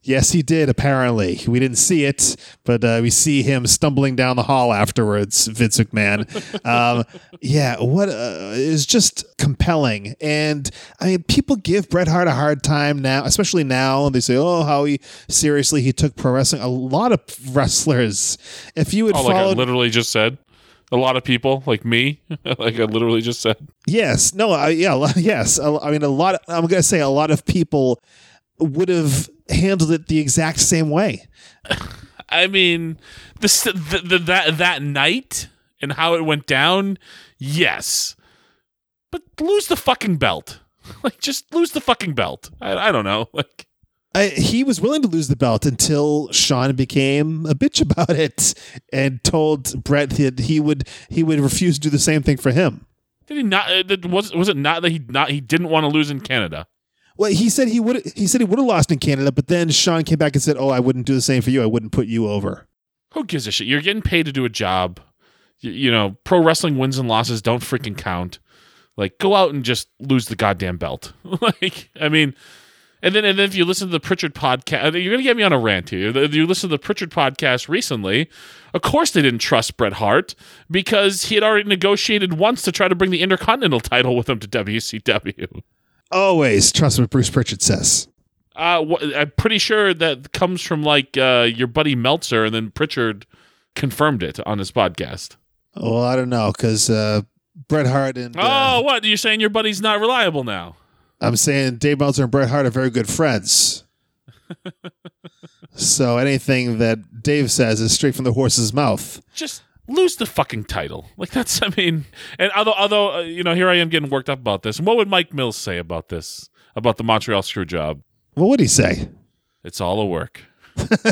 Yes, he did, apparently. We didn't see it, but uh, we see him stumbling down the hall afterwards, Vince McMahon. <laughs> um, yeah, what uh, is just compelling. And I mean, people give Bret Hart a hard time now, especially now. And They say, oh, how he seriously he took pro wrestling. A lot of wrestlers, if you would oh, followed. Like I literally just said. A lot of people, like me, <laughs> like I literally just said. Yes. No, uh, yeah, <laughs> yes. I mean, a lot, of, I'm going to say a lot of people would have handled it the exact same way. I mean, the, the, the, that that night and how it went down, yes, but lose the fucking belt. <laughs> Like, just lose the fucking belt. I, I don't know. <laughs> Like, I, he was willing to lose the belt until Shawn became a bitch <laughs> about it and told Bret that he would he would refuse to do the same thing for him. Did he not? Uh, was was it not that he not he didn't want to lose in Canada? Well, he said he would. He said he would have lost in Canada, but then Shawn came back and said, "Oh, I wouldn't do the same for you. I wouldn't put you over." Who gives a shit? You're getting paid to do a job. You, you know, pro wrestling wins and losses don't freaking count. Like, go out and just lose the goddamn belt. <laughs> like, I mean, and then and then if you listen to the Pritchard podcast, uh, you're gonna get me on a rant here. If you listen to the Pritchard podcast recently. Of course, they didn't trust Bret Hart because he had already negotiated once to try to bring the Intercontinental title with him to WCW. Always trust what Bruce Pritchard says. Uh, wh- I'm pretty sure that comes from like uh, your buddy Meltzer, and then Pritchard confirmed it on his podcast. Well, I don't know because uh, Bret Hart and oh, what you're saying? Your buddy's not reliable now. I'm saying Dave Meltzer and Bret Hart are very good friends. <laughs> so anything that Dave says is straight from the horse's mouth. Just lose the fucking title. Like that's, I mean, and although, although uh, you know, here I am getting worked up about this. And what would Mike Mills say about this? About the Montreal screw job? What would he say? It's all a work. <laughs> hashtag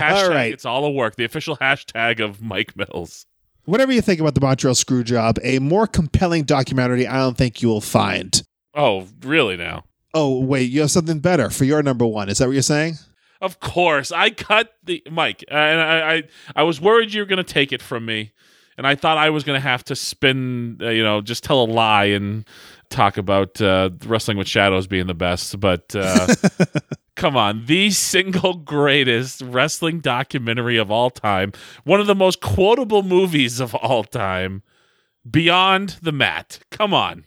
All right. It's all a work. The official hashtag of Mike Mills. Whatever you think about the Montreal screw job, a more compelling documentary I don't think you will find. Oh, really? Now? Oh, wait, you have something better for your number one. Is that what you're saying? Of course, I cut the Mike, uh, and I, I, I was worried you were going to take it from me, and I thought I was going to have to spin, uh, you know, just tell a lie and talk about uh, wrestling with shadows being the best. But uh, <laughs> come on, the single greatest wrestling documentary of all time, one of the most quotable movies of all time, Beyond the Mat. Come on.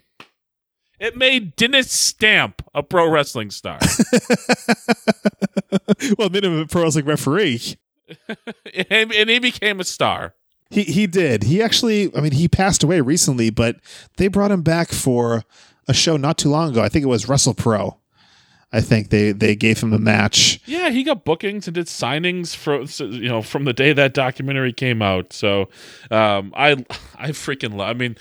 It made Dennis Stamp a pro wrestling star. <laughs> well, it made him a pro wrestling referee. <laughs> and, and he became a star. He he did. He actually, I mean, he passed away recently, but they brought him back for a show not too long ago. I think it was Wrestle Pro. I think they they gave him a match. Yeah, he got bookings and did signings for you know from the day that documentary came out. So um, I I freaking love. I mean,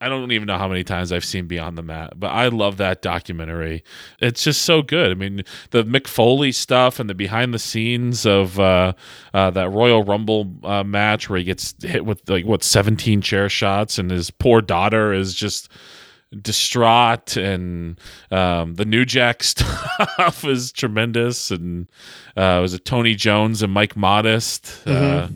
I don't even know how many times I've seen Beyond the Mat, but I love that documentary. It's just so good. I mean, the Mick Foley stuff and the behind the scenes of uh, uh, that Royal Rumble uh, match where he gets hit with like what 17 chair shots and his poor daughter is just distraught and um, the new jack <laughs> stuff is tremendous and uh, was it tony jones and mike modest uh,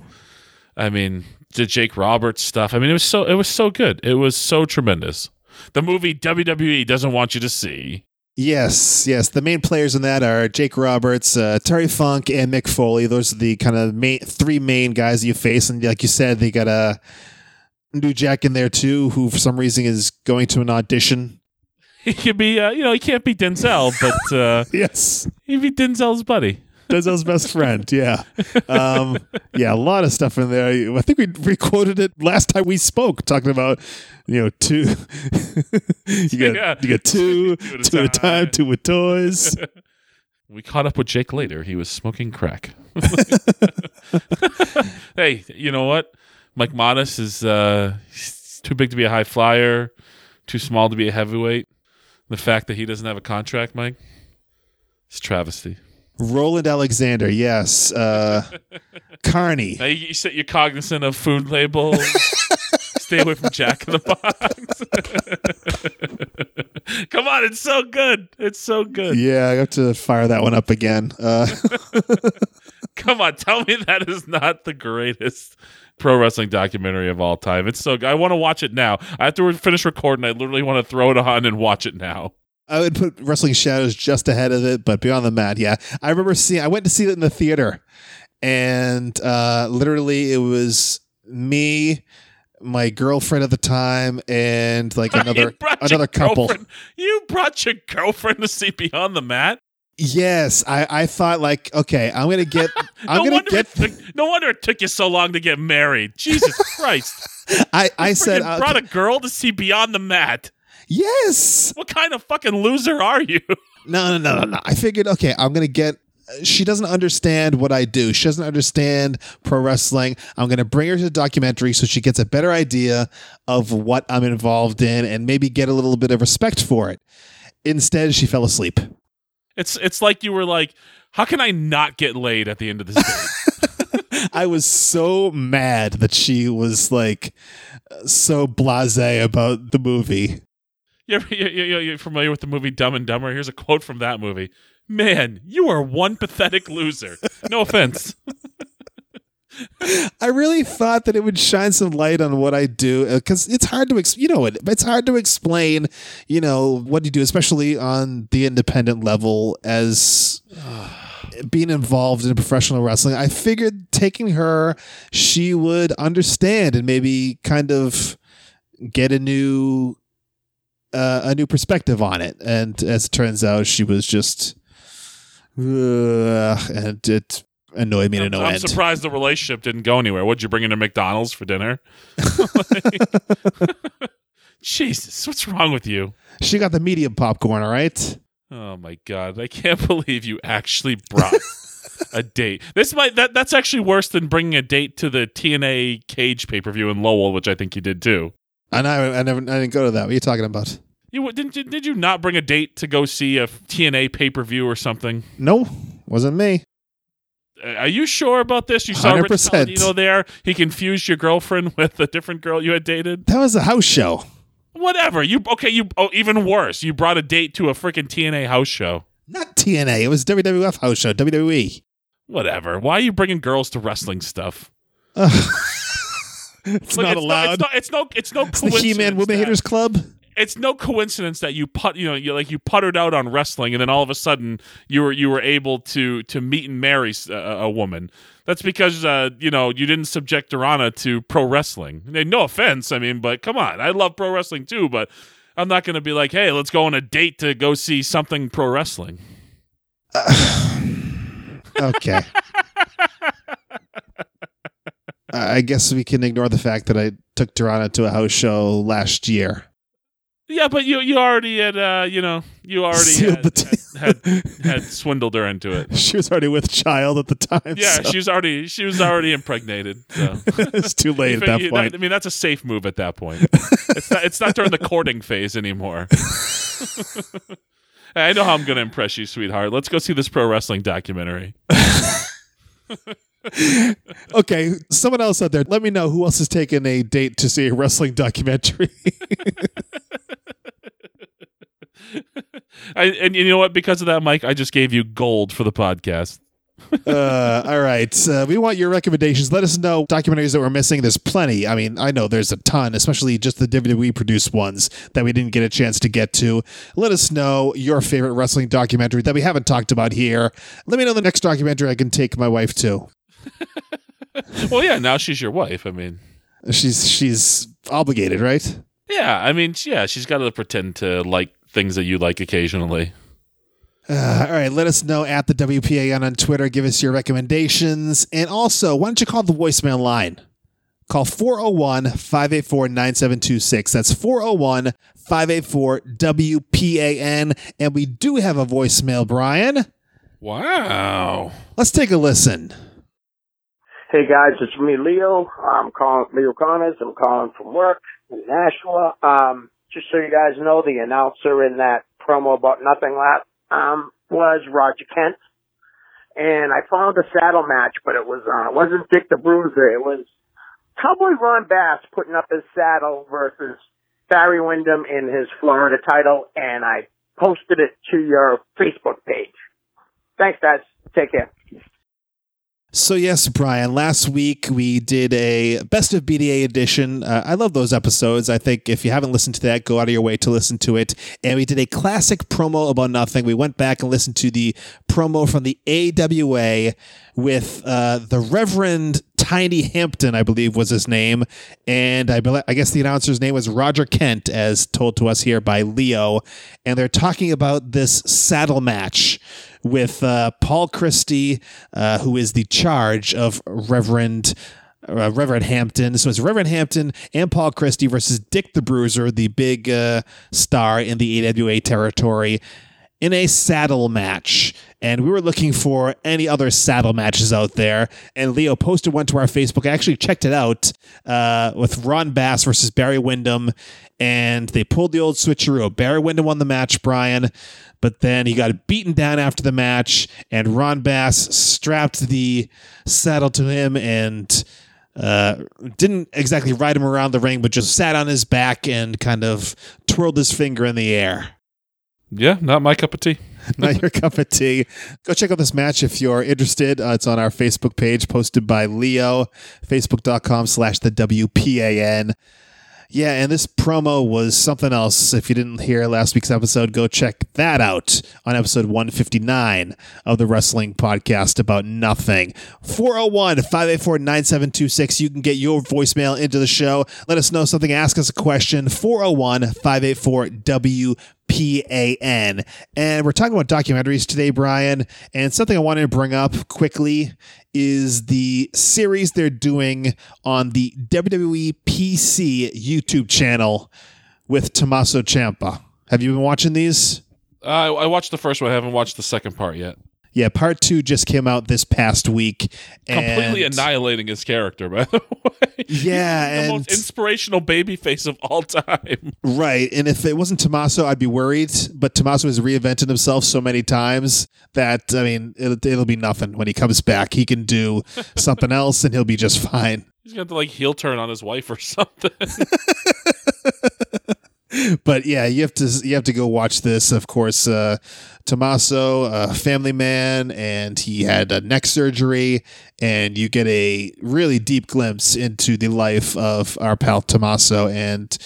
i mean the jake roberts stuff. I mean it was so it was so good. It was so tremendous. The movie wwe doesn't want you to see. Yes, yes. The main players in that are Jake Roberts, uh, Terry Funk, and Mick Foley. Those are the kind of main three main guys you face, and like you said, they got a new Jack in there too, who for some reason is going to an audition. <laughs> he could be uh, you know he can't be denzel but uh, <laughs> Yes, he'd be denzel's buddy Denzel's best friend. Yeah, um, yeah. A lot of stuff in there. I think we requoted it last time we spoke, talking about you know two. <laughs> you got Yeah. you got two, <laughs> Two at a two a time, time. two with toys. <laughs> We caught up with Jake later. He was smoking crack. hey, you know what? Mike Modest is uh, too big to be a high flyer, too small to be a heavyweight. The fact that he doesn't have a contract, Mike, it's travesty. Roland Alexander, yes. Uh, <laughs> Carney. Now you, you're cognizant of food labels. <laughs> Stay away from Jack in the Box. <laughs> Come on, it's so good. It's so good. Yeah, I have to fire that one up again. Uh, Come on, tell me that is not the greatest pro wrestling documentary of all time. It's so good. I want to watch it now. I have to finish recording. I literally want to throw it on and watch it now. I would put Wrestling Shadows just ahead of it, but Beyond the Mat, yeah. I remember seeing. I went to see it in the theater, and uh, literally it was me, my girlfriend at the time, and like <laughs> another You brought your another couple. You brought your girlfriend to see Beyond the Mat. Yes, I, I thought like, okay, I'm gonna <laughs> get, I'm no gonna wonder get. it took, no wonder it took you so long to get married. Jesus Christ! <laughs> I I said, uh, brought a girl to see Beyond the Mat. Yes. What kind of fucking loser are you? <laughs> No, no, no, no, no. I figured, okay, I'm gonna get. She doesn't understand what I do. She doesn't understand pro wrestling. I'm gonna bring her to the documentary so she gets a better idea of what I'm involved in and maybe get a little bit of respect for it. Instead, she fell asleep. It's it's like you were like, how can I not get laid at the end of this date? <laughs> I was so mad that she was like uh, so blasé about the movie. You're, you're, you're, familiar with the movie Dumb and Dumber? Here's a quote from that movie. Man, you are one pathetic loser. No offense. <laughs> I really thought that it would shine some light on what I do uh, because it's hard to, ex- you know, it, it's hard to explain, you know, what you do, especially on the independent level as <sighs> being involved in professional wrestling. I figured taking her, she would understand and maybe kind of get a new, uh, a new perspective on it. And as it turns out, she was just, uh, and it annoyed me to no I'm end. surprised the relationship didn't go anywhere. What'd you bring into McDonald's for dinner? <laughs> <laughs> Jesus, what's wrong with you? She got the medium popcorn, all right? Oh my god, I can't <laughs> believe you actually brought a date. This might that that's actually worse than bringing a date to the TNA Cage pay per view in Lowell, which I think you did too. I, I never, I didn't go to that. What are you talking about? You didn't you- did you not bring a date to go see a TNA pay per view or something? No, wasn't me. Uh, Are you sure about this? You saw Rich 100%. Palladino there. He confused your girlfriend <laughs> with a different girl you had dated. That was a house show. Whatever. You okay? You oh even worse. You brought a date to a freaking TNA house show. Not TNA. It was WWF house show. WWE. Whatever. Why are you bringing girls to wrestling stuff? <laughs> It's Look, not it's allowed. No, it's no. It's no. It's it's the He-Man that- Haters Club. It's no coincidence that you put. You know, you like you puttered out on wrestling, and then all of a sudden you were you were able to to meet and marry a, a woman. That's because uh, you know you didn't subject Durana to pro wrestling. No offense, I mean, but come on, I love pro wrestling too, but I'm not going to be like, hey, let's go on a date to go see something pro wrestling. <sighs> Okay. <laughs> I guess we can ignore the fact that I took Tirana to a house show last year. Yeah, but you you already had uh you know you already had, had, had had swindled her into it. <laughs> She was already with child at the time. Yeah, so she was already she was already impregnated. So. <laughs> it's too late at that You- point. I mean, that's a safe move at that point. <laughs> it's not. It's not during the courting phase anymore. I know how I'm going to impress you, sweetheart. Let's go see this pro wrestling documentary. <laughs> Okay, someone else out there, let me know who else has taken a date to see a wrestling documentary. <laughs> I, and you know what? Because of that, Mike, I just gave you gold for the podcast. uh, all right, uh, we want your recommendations. Let us know documentaries that we're missing. There's plenty. I mean, I know there's a ton, especially just the WWE produced ones that we didn't get a chance to get to. Let us know your favorite wrestling documentary that we haven't talked about here. Let me know the next documentary I can take my wife to. <laughs> Well, yeah. Now she's your wife. I mean, She's she's obligated, right? yeah. I mean, yeah. She's got to pretend to like things that you like occasionally. Uh, all right, let us know at the WPAN on Twitter. Give us your recommendations. And also, why don't you call the voicemail line? Call 401 584 9726. That's 401 584 WPAN. And we do have a voicemail, Brian. Wow. Let's take a listen. Hey guys, it's me, Leo. I'm calling Leo Connors. I'm calling from work in Nashua. Um, just so you guys know, the announcer in that promo about Nothing Lap um, was Roger Kent, and I found a saddle match, but it was uh, it wasn't Dick the Bruiser. It was Cowboy Ron Bass putting up his saddle versus Barry Windham in his Florida title, and I posted it to your Facebook page. Thanks, guys. Take care. So, yes, Brian, last week we did a Best of BDA edition. Uh, I love those episodes. I think if you haven't listened to that, go out of your way to listen to it. And we did a classic promo about nothing. We went back and listened to the promo from the AWA with uh, the Reverend Tiny Hampton, I believe was his name. And I, bel I guess the announcer's name was Roger Kent, as told to us here by Leo. And they're talking about this saddle match with uh, Paul Christy, uh, who is the charge of Reverend. Uh, Reverend Hampton. So it's Reverend Hampton and Paul Christy versus Dick the Bruiser, the big uh, star in the AWA territory, in a saddle match. And we were looking for any other saddle matches out there. And Leo posted one to our Facebook. I actually checked it out uh, with Ron Bass versus Barry Windham. And they pulled the old switcheroo. Barry Windham won the match, Brian. But then he got beaten down after the match. And Ron Bass strapped the saddle to him and uh, didn't exactly ride him around the ring, but just sat on his back and kind of twirled his finger in the air. Yeah, not my cup of tea. <laughs> Not your cup of tea. Go check out this match if you're interested. Uh, it's on our Facebook page, posted by Leo, facebook.com slash the WPAN. Yeah, and this promo was something else. If you didn't hear last week's episode, go check that out on episode 159 of the Wrestling Podcast About Nothing. 401 584 9726. You can get your voicemail into the show. Let us know something, ask us a question. 401 584 WPAN. And we're talking about documentaries today, Brian. And something I wanted to bring up quickly is the series they're doing on the WWE PC YouTube channel with Tommaso Ciampa. Have you been watching these? Uh, I watched the first one. I haven't watched the second part yet. Yeah, part two just came out this past week. Completely annihilating his character, by the <laughs> way. Yeah, the most inspirational babyface of all time. right. And if it wasn't Tommaso, I'd be worried. But Tommaso has reinvented himself so many times that I mean, it'll, it'll be nothing when he comes back. He can do <laughs> something else, and he'll be just fine. He's got to like heel turn on his wife or something. <laughs> but yeah, you have to you have to go watch this. Of course, uh, Tommaso, a family man, and he had a neck surgery, and you get a really deep glimpse into the life of our pal Tommaso and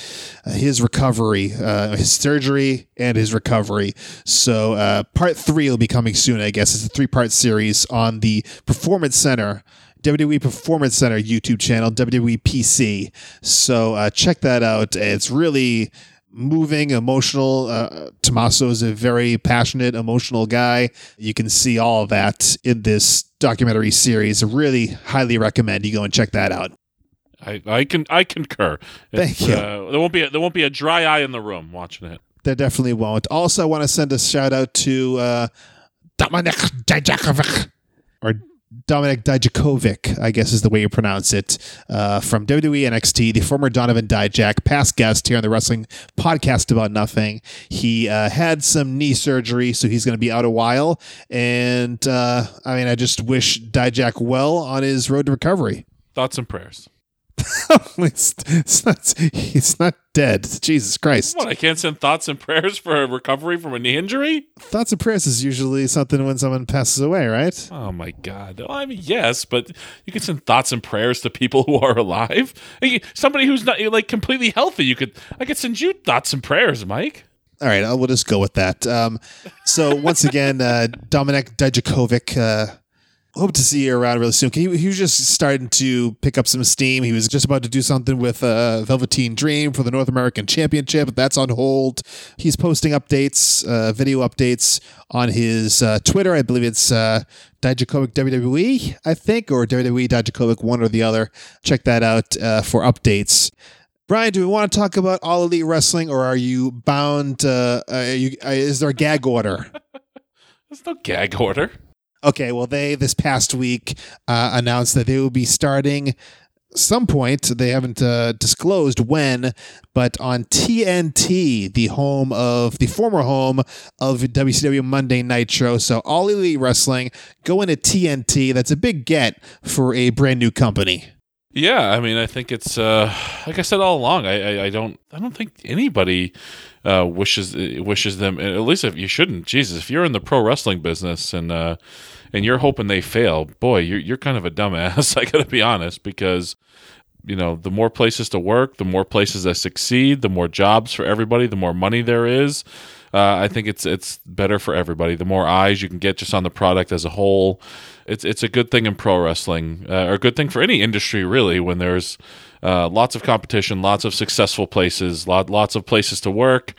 uh, his recovery, uh, his surgery, and his recovery. So, uh, part three will be coming soon. I guess it's a three part series on the Performance Center. WWE Performance Center YouTube channel, WWE PC. So uh, check that out. It's really moving, emotional. Uh, Tommaso is a very passionate, emotional guy. You can see all of that in this documentary series. I really highly recommend you go and check that out. I, I can I concur. Thank It's, you. Uh, there won't be a, there won't be a dry eye in the room watching it. There definitely won't. Also, I want to send a shout out to uh, Dominik Dijakovic, or Dominik Dijakovic, I guess is the way you pronounce it, uh, from WWE NXT, the former Donovan Dijak, past guest here on the Wrestling Podcast About Nothing. He uh, had some knee surgery, so he's going to be out a while. And uh, I mean, I just wish Dijak well on his road to recovery. Thoughts and prayers. <laughs> it's, it's not, he's not dead. Jesus Christ. What? I can't send thoughts and prayers for a recovery from a knee injury. Thoughts and prayers is usually something when someone passes away, right? Oh my god! Well, I mean, yes, but you can send thoughts and prayers to people <laughs> who are alive. Somebody who's not like completely healthy, you could. I could send you thoughts and prayers, Mike. All right, uh, we'll just go with that. Um, so once again, uh, Dominik Dijakovic, uh, hope to see you around really soon. He, he was just starting to pick up some steam. He was just about to do something with uh, Velveteen Dream for the North American Championship. That's on hold. He's posting updates, uh, video updates on his uh, Twitter. I believe it's uh, Dijakovic WWE, I think, or WWE Dijakovic, one or the other. Check that out uh, for updates. Brian, do we want to talk about All Elite Wrestling, or are you bound? Uh, are you, uh, is there a gag order? <laughs> There's no gag order. Okay, well, they this past week uh, announced that they will be starting some point. They haven't uh, disclosed when, but on TNT, the home of the former home of WCW Monday Nitro. So All Elite Wrestling going to TNT. That's a big get for a brand new company. Yeah, I mean, I think it's uh, like I said all along. I, I, I don't I don't think anybody uh, wishes wishes them. At least if you shouldn't. Jesus, if you're in the pro wrestling business and uh, and you're hoping they fail, boy, you're you're kind of a dumbass. <laughs> I got to be honest because you know the more places to work, the more places that succeed, the more jobs for everybody, the more money there is. Uh, I think it's it's better for everybody. The more eyes you can get just on the product as a whole, it's it's a good thing in pro wrestling, uh, or a good thing for any industry really. When there's uh, lots of competition, lots of successful places, lot, lots of places to work.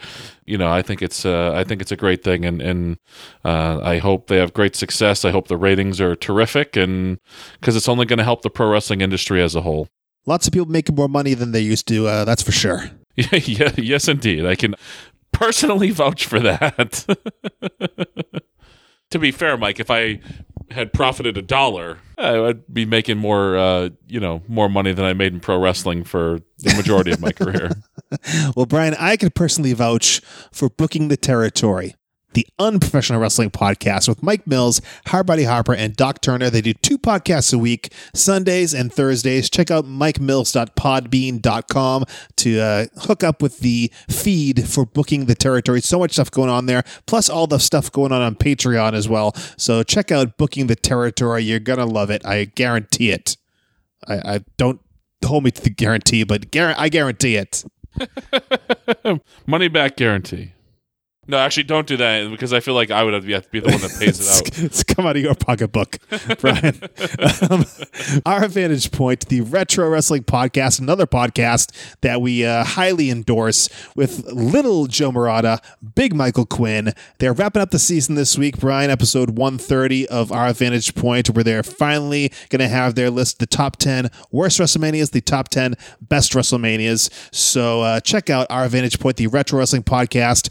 You know, I think it's uh, I think it's a great thing, and and uh, I hope they have great success. I hope the ratings are terrific, and because it's only going to help the pro wrestling industry as a whole. Lots of people making more money than they used to. Uh, that's for sure. Yeah, <laughs> yeah, yes, indeed. I can personally vouch for that. <laughs> to be fair, Mike, if I had profited a dollar, I would be making more, uh, you know, more money than I made in pro wrestling for the majority of my career. <laughs> Well, Brian, I can personally vouch for booking the territory. The unprofessional wrestling podcast with Mike Mills, Hardbody Harper, and Doc Turner. They do two podcasts a week, Sundays and Thursdays. Check out mikemills.podbean.com to uh, hook up with the feed for booking the territory. So much stuff going on there, plus all the stuff going on on Patreon as well. So check out booking the territory. You're gonna love it. I guarantee it. I, I don't hold me to the guarantee, but guar- I guarantee it. <laughs> Money back guarantee. No, actually, don't do that because I feel like I would have to be the one that pays it <laughs> out. it's come out of your pocketbook, <laughs> Brian. um, our Vantage Point, the Retro Wrestling Podcast, another podcast that we uh, highly endorse with little Joe Murata, big Michael Quinn. They're wrapping up the season this week, Brian, episode 130 of Our Vantage Point, where they're finally going to have their list, the top 10 worst WrestleManias, the top 10 best WrestleManias. So uh, check out Our Vantage Point, the Retro Wrestling Podcast.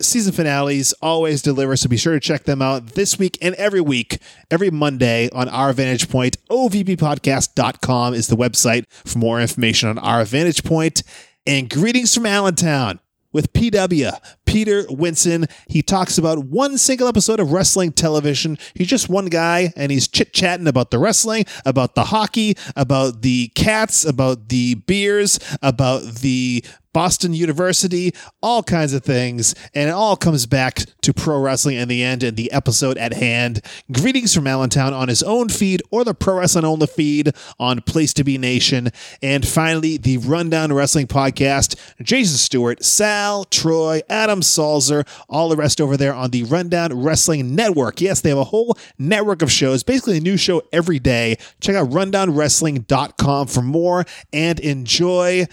Season finales always deliver, so be sure to check them out this week and every week, every Monday on Our Vantage Point. OVPpodcast.com is the website for more information on Our Vantage Point. And greetings from Allentown with PW, Peter Winson. He talks about one single episode of wrestling television. He's just one guy and he's chit chatting about the wrestling, about the hockey, about the cats, about the beers, about the Boston University, all kinds of things. And it all comes back to pro wrestling in the end and the episode at hand. Greetings from Allentown on his own feed or the Pro Wrestling Only feed on Place to Be Nation. And finally, the Rundown Wrestling Podcast. Jason Stewart, Sal, Troy, Adam Salzer, all the rest over there on the Rundown Wrestling Network. Yes, they have a whole network of shows, basically a new show every day. Check out rundownwrestling.com for more and enjoy.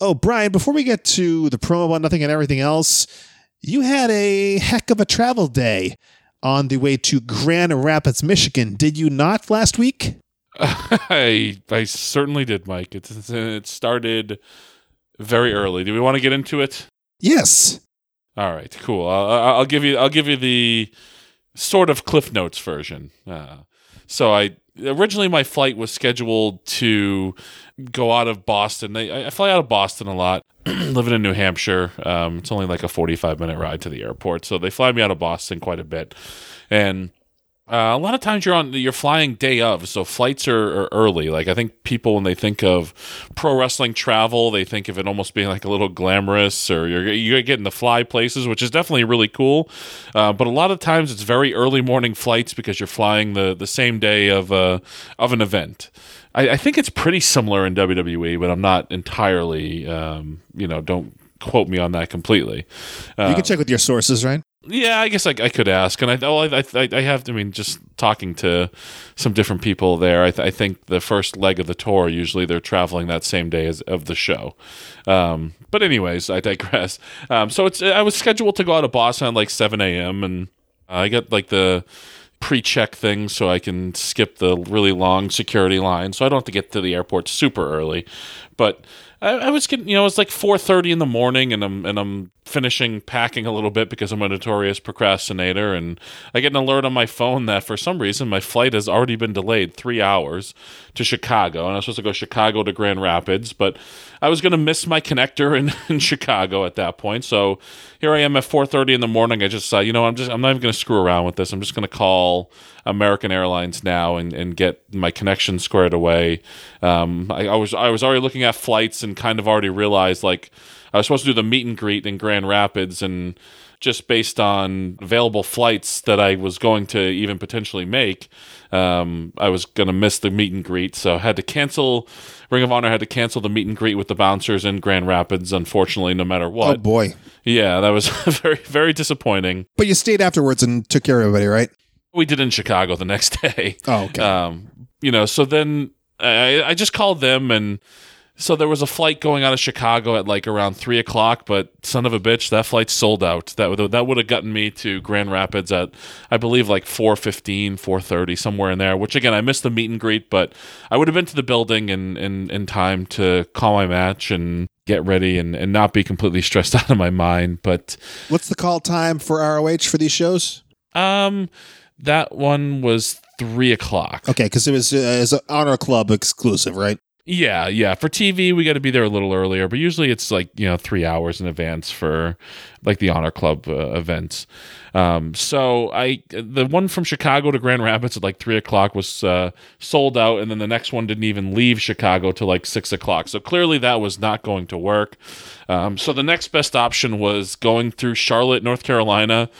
Oh, Brian, before we get to the promo about nothing and everything else, you had a heck of a travel day on the way to Grand Rapids, Michigan. Did you not last week? <laughs> I I certainly did, Mike. It it started very early. Do we want to get into it? Yes. All right, cool. I'll, I'll give you I'll give you the sort of Cliff Notes version. Uh, so I originally my flight was scheduled to go out of Boston. I, I fly out of Boston a lot, <clears throat> living in New Hampshire. Um, it's only like a forty-five minute ride to the airport, so they fly me out of Boston quite a bit, and uh, a lot of times you're on you're flying day of, so flights are, are, early. Like I think people when they think of pro wrestling travel, they think of it almost being like a little glamorous, or you're you're getting to fly places, which is definitely really cool. Uh, but a lot of times it's very early morning flights because you're flying the the same day of uh, of an event. I, I think it's pretty similar in WWE, but I'm not entirely um, you know don't quote me on that completely. you can check with your sources, right? Yeah, I guess I, I could ask, and I, oh, I, I, I have. I mean, just talking to some different people there, I, th- I think the first leg of the tour usually they're traveling that same day as of the show. Um, but anyways, I digress. Um, so it's I was scheduled to go out of Boston at like seven a.m. and I got like the pre-check thing so I can skip the really long security line, so I don't have to get to the airport super early. But I, I was getting, you know, it's like four thirty in the morning, and I'm and I'm finishing packing a little bit because I'm a notorious procrastinator, and I get an alert on my phone that for some reason my flight has already been delayed three hours to Chicago, and I was supposed to go Chicago to Grand Rapids, but I was going to miss my connector in, <laughs> in Chicago at that point. So here I am at 4:30 in the morning. I just, uh, you know, I'm just, I'm not even going to screw around with this. I'm just going to call American Airlines now and, and get my connection squared away. Um, I, I was, I was already looking at flights and kind of already realized like I was supposed to do the meet and greet in Grand Rapids and just based on available flights that I was going to even potentially make, um, I was going to miss the meet and greet. So I had to cancel. Ring of Honor had to cancel the meet and greet with the bouncers in Grand Rapids, unfortunately, no matter what. Oh, boy. Yeah, that was <laughs> very, very disappointing. But you stayed afterwards and took care of everybody, right? We did in Chicago the <laughs> next day. Oh, okay. Um, you know, so then I, I just called them and so there was a flight going out of Chicago at like around three o'clock, but son of a bitch, that flight sold out. That would that would have gotten me to Grand Rapids at I believe like 4.15, 4.30, somewhere in there. Which again, I missed the meet and greet, but I would have been to the building in in, in time to call my match and get ready and, and not be completely stressed <laughs> out of my mind. But what's the call time for ROH for these shows? Um, that one was three o'clock. Okay, because it was uh, as an Honor Club exclusive, right? Yeah, yeah. For TV, we got to be there a little earlier, but usually it's like you know three hours in advance for like the Honor Club uh, events. Um, so I the one from Chicago to Grand Rapids at like three o'clock was uh, sold out, and then the next one didn't even leave Chicago till like six o'clock. So clearly that was not going to work. Um, so the next best option was going through Charlotte, North Carolina,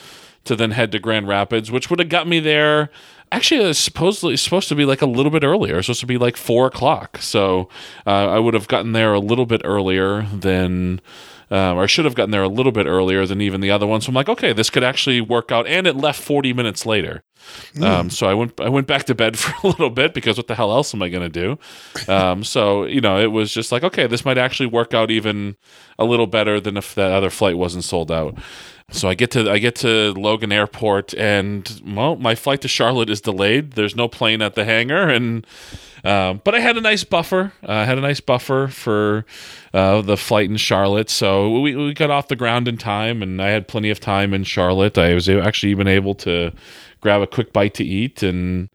to then head to Grand Rapids, which would have got me there actually it's supposedly supposed to be like a little bit earlier. It's supposed to be like four o'clock. So uh, I would have gotten there a little bit earlier than. Um, or I should have gotten there a little bit earlier than even the other one. So I'm like, okay, this could actually work out. And it left 40 minutes later. Mm. Um, so I went I went back to bed <laughs> for a little bit because what the hell else am I going to do? Um, so you know, it was just like, okay, this might actually work out even a little better than if that other flight wasn't sold out. So I get to I get to Logan Airport, and well, my flight to Charlotte is delayed. There's no plane at the hangar, and um, but I had a nice buffer. Uh, I had a nice buffer for uh, the flight in Charlotte, so we, we got off the ground in time, and I had plenty of time in Charlotte. I was actually even able to grab a quick bite to eat and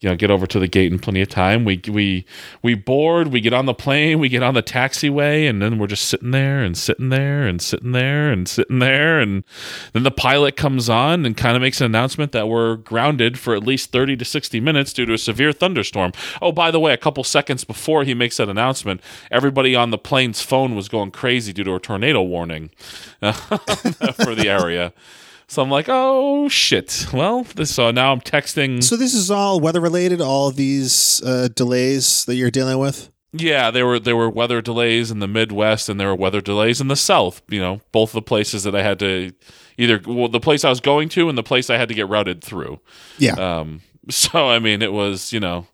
you know get over to the gate in plenty of time. We we we board, we get on the plane, we get on the taxiway, and then we're just sitting there and sitting there and sitting there and sitting there, and then the pilot comes on and kind of makes an announcement that we're grounded for at least thirty to sixty minutes due to a severe thunderstorm. Oh, by the way, a couple seconds before he makes that announcement, everybody on the plane's phone was going crazy due to a tornado warning <laughs> for the area. So I'm like, oh shit. Well, this, so now I'm texting. So this is all weather related. All of these uh, delays that you're dealing with. Yeah, there were there were weather delays in the Midwest and there were weather delays in the South. You know, both the places that I had to either well, the place I was going to and the place I had to get routed through. Yeah. Um. <laughs> So I mean, it was you know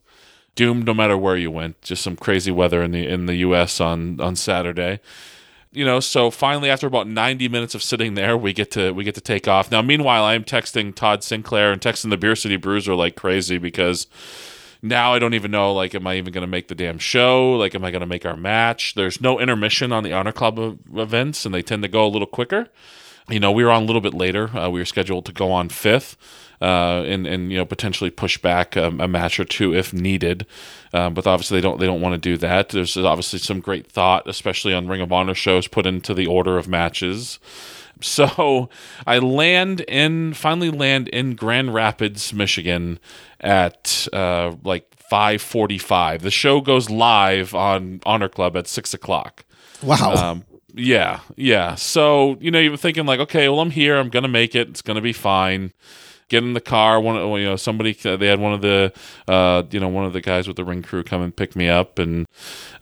doomed no matter where you went. Just some crazy weather in the in the U.S. on on Saturday you know so finally after about 90 minutes of sitting there we get to we get to take off now meanwhile i'm texting todd sinclair and texting the beer city bruiser like crazy because now I don't even know like am I even going to make the damn show? Like am I going to make our match? There's no intermission on the Honor Club ev- events and they tend to go a little quicker. You know, we were on a little bit later. Uh, we were scheduled to go on 5th. Uh, and and you know potentially push back um, a match or two if needed, um, but obviously they don't they don't want to do that. There's obviously some great thought, especially on Ring of Honor shows, put into the order of matches. So I land in finally land in Grand Rapids, Michigan at uh, like five forty five. The show goes live on Honor Club at six o'clock. Wow. Um, yeah, yeah. So you know, you're thinking like, okay, well, I'm here. I'm gonna make it. It's gonna be fine. Get in the car. One, you know, somebody. They had one of the, uh, you know, one of the guys with the ring crew come and pick me up and,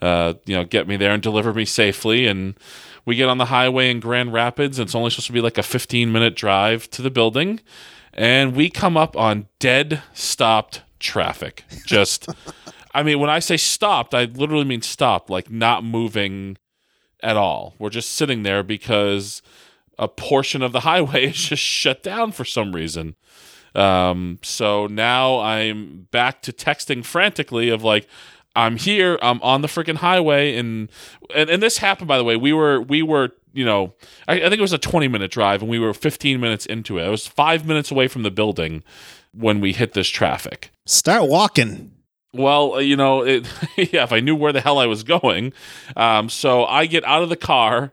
uh, you know, get me there and deliver me safely. And we get on the highway in Grand Rapids. It's only supposed to be like a 15 minute drive to the building, and we come up on dead stopped traffic. Just, I mean, when I say stopped, I literally mean stopped, like not moving at all. We're just sitting there because a portion of the highway <laughs> is just shut down for some reason. Um, so now I'm back to texting frantically of like, I'm here, I'm on the freaking highway, and, and and this happened by the way. We were we were you know I, I think it was a 20 minute drive, and we were 15 minutes into it. I was five minutes away from the building when we hit this traffic. Start walking. Well, uh, you know, it, <laughs> yeah, if I knew where the hell I was going. Um, so I get out of the car.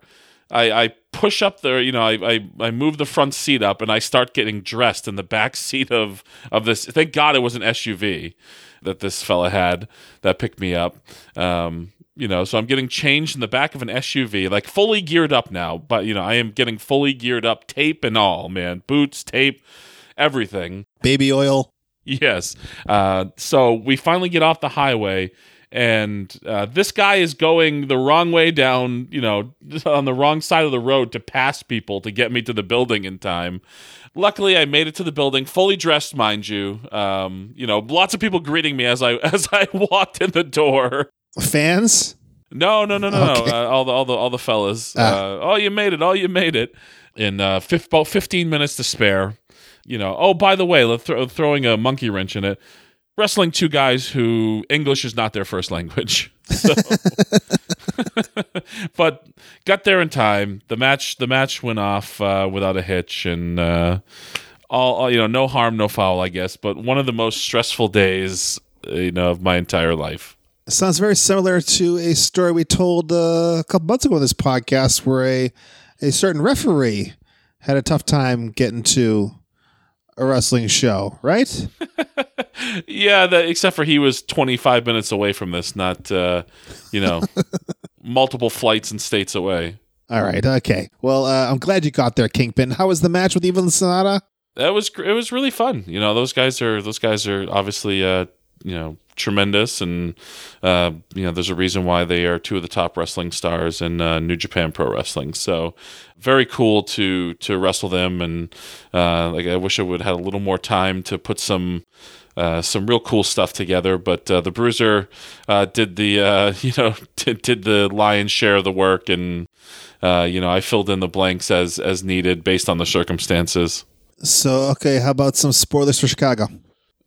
I, I push up the you know, I, I, I move the front seat up and I start getting dressed in the back <laughs> seat of, of this. Thank God it was an SUV that this fella had that picked me up. Um, you know, so I'm getting changed in the back of an SUV, like fully geared up now. But, you know, I am getting fully geared up, tape and all, man. Boots, tape, everything. Baby oil. Yes. Uh, so we finally get off the highway, and uh, this guy is going the wrong way down, you know, <laughs> on the wrong side of the road to pass people to get me to the building in time. Luckily, I made it to the building, fully dressed, mind you. Um, you know, lots of people greeting me as I <laughs> as I walked in the door. Fans. No, no, no, no, Okay. no. Uh, all the all the all the fellas. Ah. Uh, oh, you made it! Oh, you made it! In uh, fif- about fifteen minutes to spare. You know. Oh, by the way, let's throwing a monkey wrench in it. Wrestling two guys who English is not their first language. <laughs> So- <laughs> but got there in time. The match the match went off uh, without a hitch, and uh, all, all you know, no harm, no foul, I guess. But one of the most stressful days, uh, you know, of my entire life. Sounds very similar to a story we told uh, a couple months ago on this podcast where a, a certain referee had a tough time getting to a wrestling show, right? <laughs> Yeah, that, except for he was 25 minutes away from this, not, uh, you know, <laughs> multiple flights and states away. All right, okay. Well, uh, I'm glad you got there, Kingpin. How was the match with Evil Sanada? That was it was really fun. You know, those guys are those guys are obviously uh, you know tremendous, and uh, you know there's a reason why they are two of the top wrestling stars in uh, New Japan Pro Wrestling. So very cool to to wrestle them, and uh, like I wish I would have had a little more time to put some. Uh, some real cool stuff together, but uh, the Bruiser uh, did the uh, <laughs> you know did, did the lion's share of the work, and uh, you know I filled in the blanks as as needed based on the circumstances. So, okay, how about some spoilers for Chicago?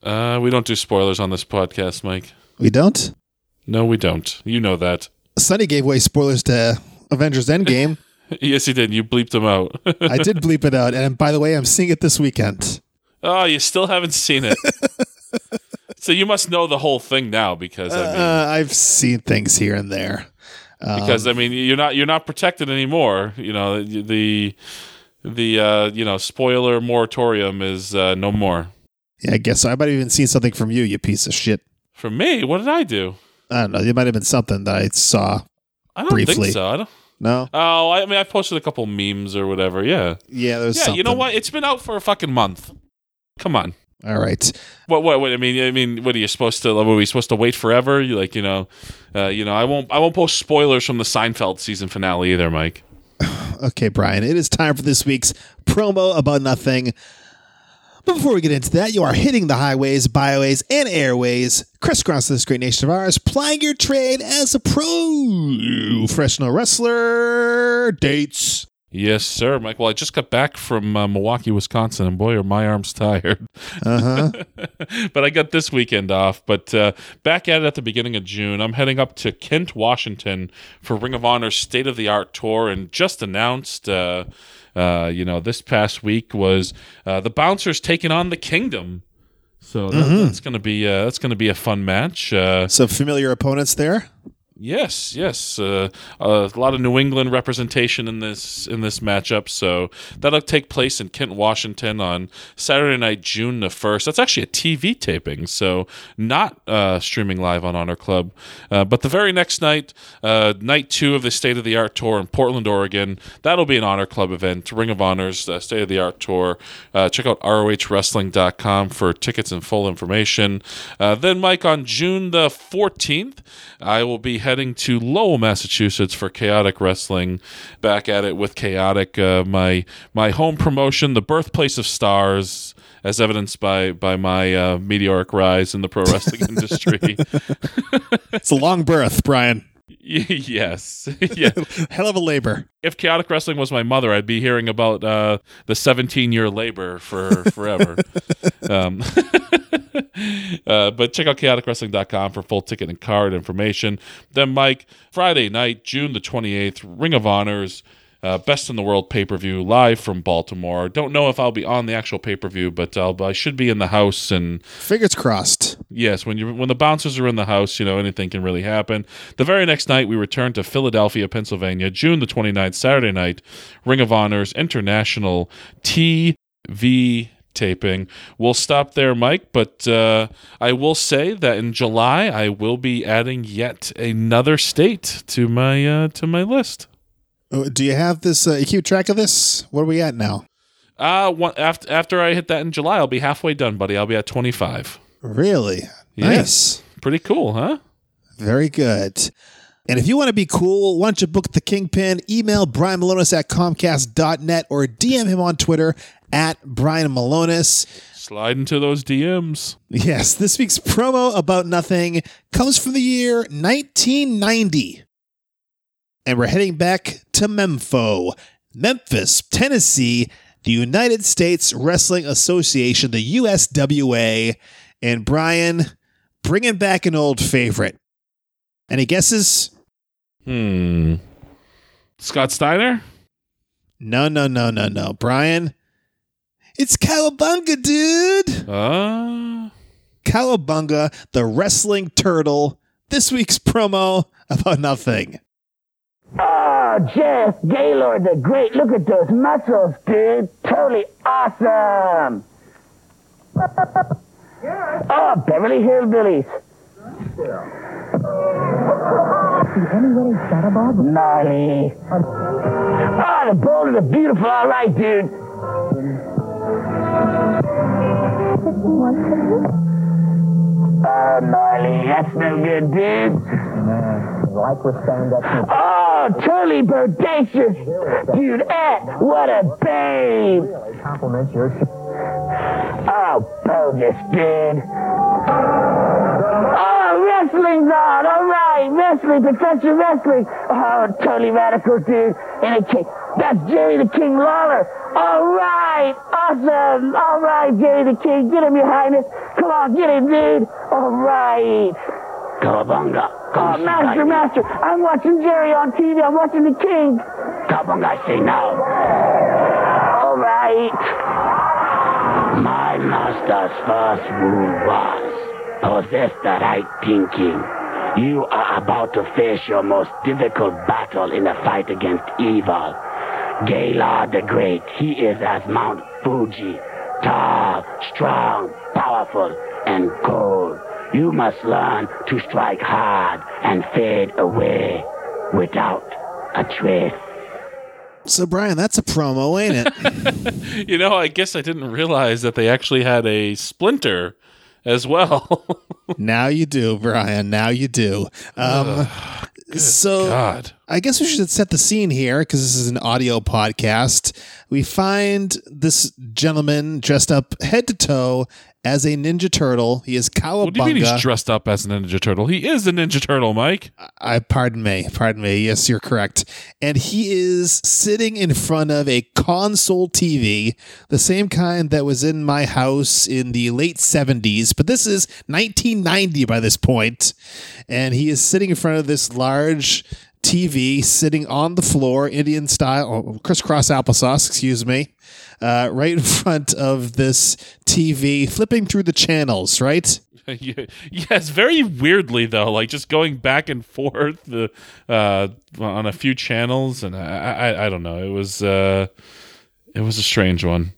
Uh, we don't do spoilers on this podcast, Mike. We don't? No, we don't. You know that. Sonny gave away spoilers to Avengers Endgame. <laughs> yes, you did. You bleeped them out. <laughs> I did bleep it out. And by the way, I'm seeing it this weekend. oh, you still haven't seen it. <laughs> so you must know the whole thing now, because I mean, Uh, I've seen things here and there. Um, because I mean, you're not you're not protected anymore. You know the the uh, you know spoiler moratorium is uh, no more yeah, I guess so. I might have even seen something from you, you piece of shit. for me. What did I do? I don't know. It might have been something that I saw. I don't Briefly. think so. I don't. No? Oh, I mean, I posted a couple memes or whatever. Yeah, Yeah, there's yeah. something. You know what? It's been out for a fucking month. Come on. All right. What, what? What? I mean, I mean, what are you supposed to? What, are we supposed to wait forever? You like, you know, uh, you know, I won't. I won't post spoilers from the Seinfeld season finale either, Mike. <sighs> Okay, Brian, it is time for this week's promo about nothing. But before we get into that, you are hitting the highways, byways, and airways, crisscross this great nation of ours, plying your trade as a pro professional wrestler. Dates. Yes, sir, Mike. Well, I just got back from uh, Milwaukee, Wisconsin, and boy, are my arms <laughs> tired. Uh huh. <laughs> but I got this weekend off. But uh, back at it at the beginning of June. I'm heading up to Kent, Washington for Ring of Honor's State of the Art tour, and just announced. Uh, uh, you know, this past week was uh, the Bouncers taking on the Kingdom. So that, that's gonna be uh, that's gonna be a fun match. Uh, Some familiar opponents there. Yes, yes, uh, a lot of New England representation in this in this matchup. So that'll take place in Kent, Washington, on Saturday night, June the first. That's actually a TV taping, so not uh, streaming live on Honor Club. Uh, but the very next night, uh, night two of the State of the Art tour in Portland, Oregon, that'll be an Honor Club event. Ring of Honor's uh, State of the Art tour. Uh, check out rohwrestling.com for tickets and full information. Uh, then, Mike, on June the fourteenth, I will be heading to Lowell, Massachusetts for Chaotic Wrestling. Back at it with Chaotic, uh, my my home promotion, the birthplace of stars, as evidenced by by my uh, meteoric rise in the pro wrestling <laughs> industry. It's a long birth, Brian. <laughs> yes, <laughs> <laughs> yeah. Hell of a labor. If Chaotic Wrestling was my mother, I'd be hearing about uh, the 17 year labor for forever. um, uh, but check out chaoticwrestling.com for full ticket and card information. Then, Mike, Friday night, June the 28th, Ring of Honors. Uh, Best in the World pay per view live from Baltimore. Don't know if I'll be on the actual pay per view, but I'll, I should be in the house. And Fingers crossed. yes, when you when the bouncers are in the house, you know anything can really happen. The very next night, we return to Philadelphia, Pennsylvania, June the 29th, Saturday night. Ring of Honors International TV taping. We'll stop there, Mike. But uh, I will say that in July, I will be adding yet another state to my uh, to my list. Uh, Do you have this? Uh, you keep track of this? What are we at now? Uh, one, after after I hit that in July, I'll be halfway done, buddy. I'll be at 25. Really? Yeah. Nice. Pretty cool, huh? Very good. And if you want to be cool, why don't you book the Kingpin? Email Brian Milonas at Comcast.net or DM him on Twitter at Brian Milonas. Slide into those DMs. Yes, this week's promo about nothing comes from the year 1990. And we're heading back to Mempho, Memphis, Tennessee, the United States Wrestling Association, the USWA. And Brian bringing back an old favorite. Any guesses? Hmm. Scott Steiner? No, no, no, no, no. Brian, it's Cowabunga, dude. Uh, Cowabunga, the wrestling turtle. This week's promo about nothing. Oh, Jeff Gaylord the Great. Look at those muscles, dude. Totally awesome. Oh, Beverly Hillbillies. Gnarly. Oh, the and the beautiful. All right, dude. Oh, gnarly. That's no good, dude. Like with stand-up. Oh, totally bodacious. Dude, eh, what a babe. Compliments your Oh, bogus, dude. Oh, wrestling's on. All right, wrestling, professional wrestling. Oh, totally radical, dude. And a king. That's Jerry the King Lawler. All right, awesome. All right, Jerry the King. Get him, Your Highness. Come on, get him, dude. All right. Cowabunga. Oh, master, master. I'm watching Jerry on TV. I'm watching the King. Cowabunga, I say now. All right. My master's first move was possess the right thinking. You are about to face your most difficult battle in the fight against evil. Gaylord the Great, he is as Mount Fuji, tall, strong, powerful, and cold. You must learn to strike hard and fade away without a trace. So, Brian, that's a promo, ain't it? <laughs> you know, I guess I didn't realize that they actually had a splinter as well. <laughs> now you do, Brian. Now you do. Um, so, God. I guess we should set the scene here because this is an audio podcast. We find this gentleman dressed up head to toe as a Ninja Turtle. He is What do you mean he's dressed up as a Ninja Turtle? He is a Ninja Turtle, Mike. I pardon me, pardon me. Yes, you're correct. And he is sitting in front of a console TV, the same kind that was in my house in the late 70s, but this is 1990 by this. And he is sitting in front of this large TV, sitting on the floor, Indian style, oh, crisscross applesauce, excuse me, uh, right in <laughs> front of this TV, flipping through the channels, right? <laughs> yes, very weirdly though, like just going back and forth the, uh, on a few channels, and I, I, I don't know. It was, uh, it was a strange one.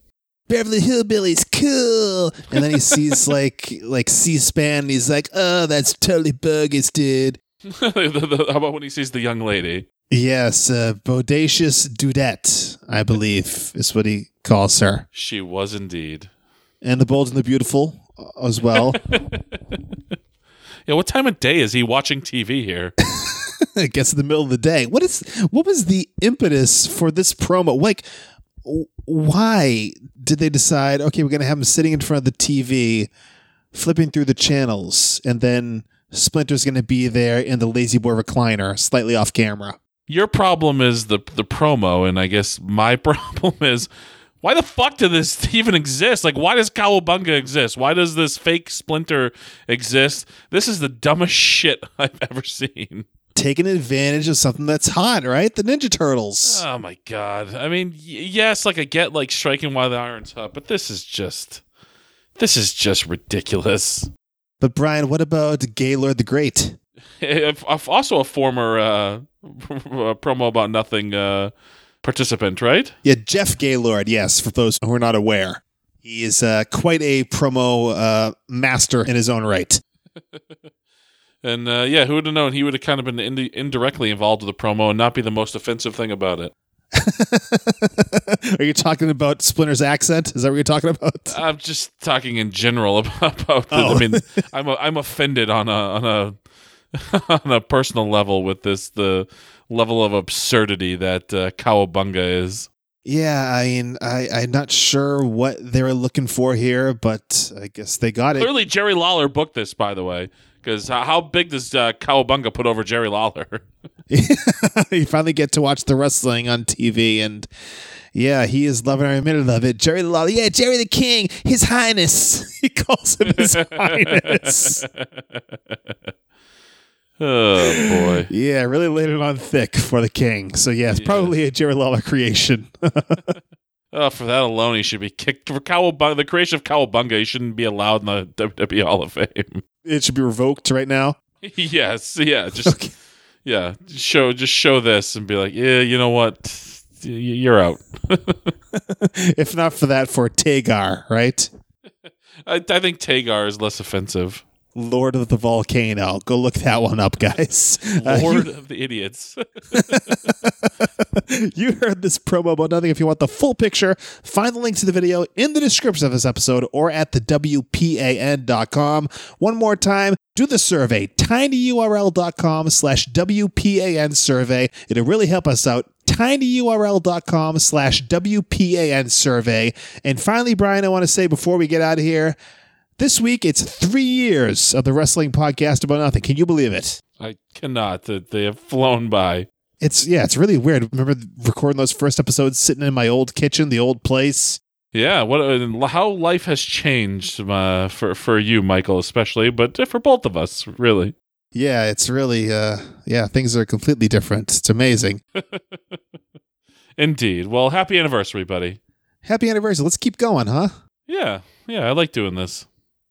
Beverly Hillbillies, cool. And then he sees <laughs> like like C-SPAN. And he's like, oh, that's totally bogus, dude. <laughs> How about when he sees the young lady? Yes, uh, bodacious dudette, I believe, is what he calls her, She was indeed. and the bold and the beautiful uh, as well. <laughs> <laughs> Yeah, what time of day is he watching TV here? I guess in the middle of the day. What is what was the impetus for this promo? Like, why did they decide? Okay, we're gonna have him sitting in front of the TV, flipping through the channels, and then Splinter's gonna be there in the lazy boy recliner, slightly off camera. Your problem is the the promo, and I guess my <laughs> problem is why the fuck did this even exist? Like, why does Cowabunga exist? Why does this fake Splinter exist? This is the dumbest <laughs> shit I've ever seen. Taking advantage of something that's hot, right? The Ninja Turtles. Oh my god! I mean, y- yes, like I get like striking while the iron's hot, but this is just this is just ridiculous. But Brian, what about Gaylord the Great? <laughs> Also a former uh, <laughs> promo about nothing uh, participant, right? Yeah, Jeff Gaylord. Yes, for those who are not aware, he is uh, quite a promo uh, master in his own right. <laughs> And uh, yeah, who would have known he would have kind of been indi- indirectly involved with the promo and not be the most offensive thing about it. <laughs> Are you talking about Splinter's accent? Is that what you're talking about? <laughs> I'm just talking in general <laughs> about. about Oh. I mean, I'm a, I'm offended on a on a on a personal level with this the level of absurdity that uh, Cowabunga is. Yeah, I mean, I, I'm not sure what they were looking for here, but I guess they got it. Clearly, Jerry Lawler booked this, by the way, because how, how big does uh, Cowabunga put over Jerry Lawler? <laughs> <laughs> you finally get to watch the wrestling on TV, and yeah, he is loving every minute of it. Jerry Lawler, yeah, Jerry the King, His Highness. <laughs> He calls him His Highness. oh boy. Yeah, really laid it on thick for the King. So yeah, it's probably a Jerry Lawler creation. Oh, for that alone, he should be kicked. For Cowabunga, the creation of Cowabunga, he shouldn't be allowed in the WWE Hall of Fame. It should be revoked right now. <laughs> yes, yeah, just yeah, just show just show this and be like, yeah, you know what, you're out. <laughs> if not for that, for Tagar, right? <laughs> I, I think Tagar is less offensive. Lord of the Volcano. Go look that one up, guys. Uh, Lord you- of the idiots. <laughs> you heard this promo about nothing. If you want the full picture, find the link to the video in the description of this episode or at the WPAN.com. One more time, do the survey, tinyurl.com slash WPAN survey. It'll really help us out. tinyurl.com slash WPAN survey. And finally, Brian, I want to say before we get out of here, this week it's three years of the wrestling podcast about nothing. Can you believe it? I cannot. They have flown by. It's yeah, it's really weird. Remember recording those first episodes sitting in my old kitchen, the old place. Yeah, what uh, how life has changed uh, for for you, Michael, especially, but for both of us, really. Yeah, it's really uh yeah, things are completely different. It's amazing. <laughs> Indeed. Well, happy anniversary, buddy. Happy anniversary. Let's keep going, huh? Yeah, yeah, I like doing this.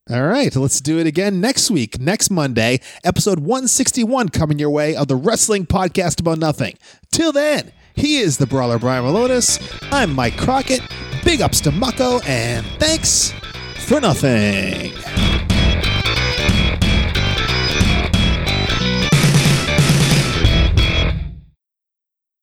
All right, let's do it again next week, next Monday, episode 161 coming your way of the Wrestling Podcast About Nothing. Till then, he is the brawler Brian Milonas. I'm Mike Crockett. Big ups to Mucko, and thanks for nothing.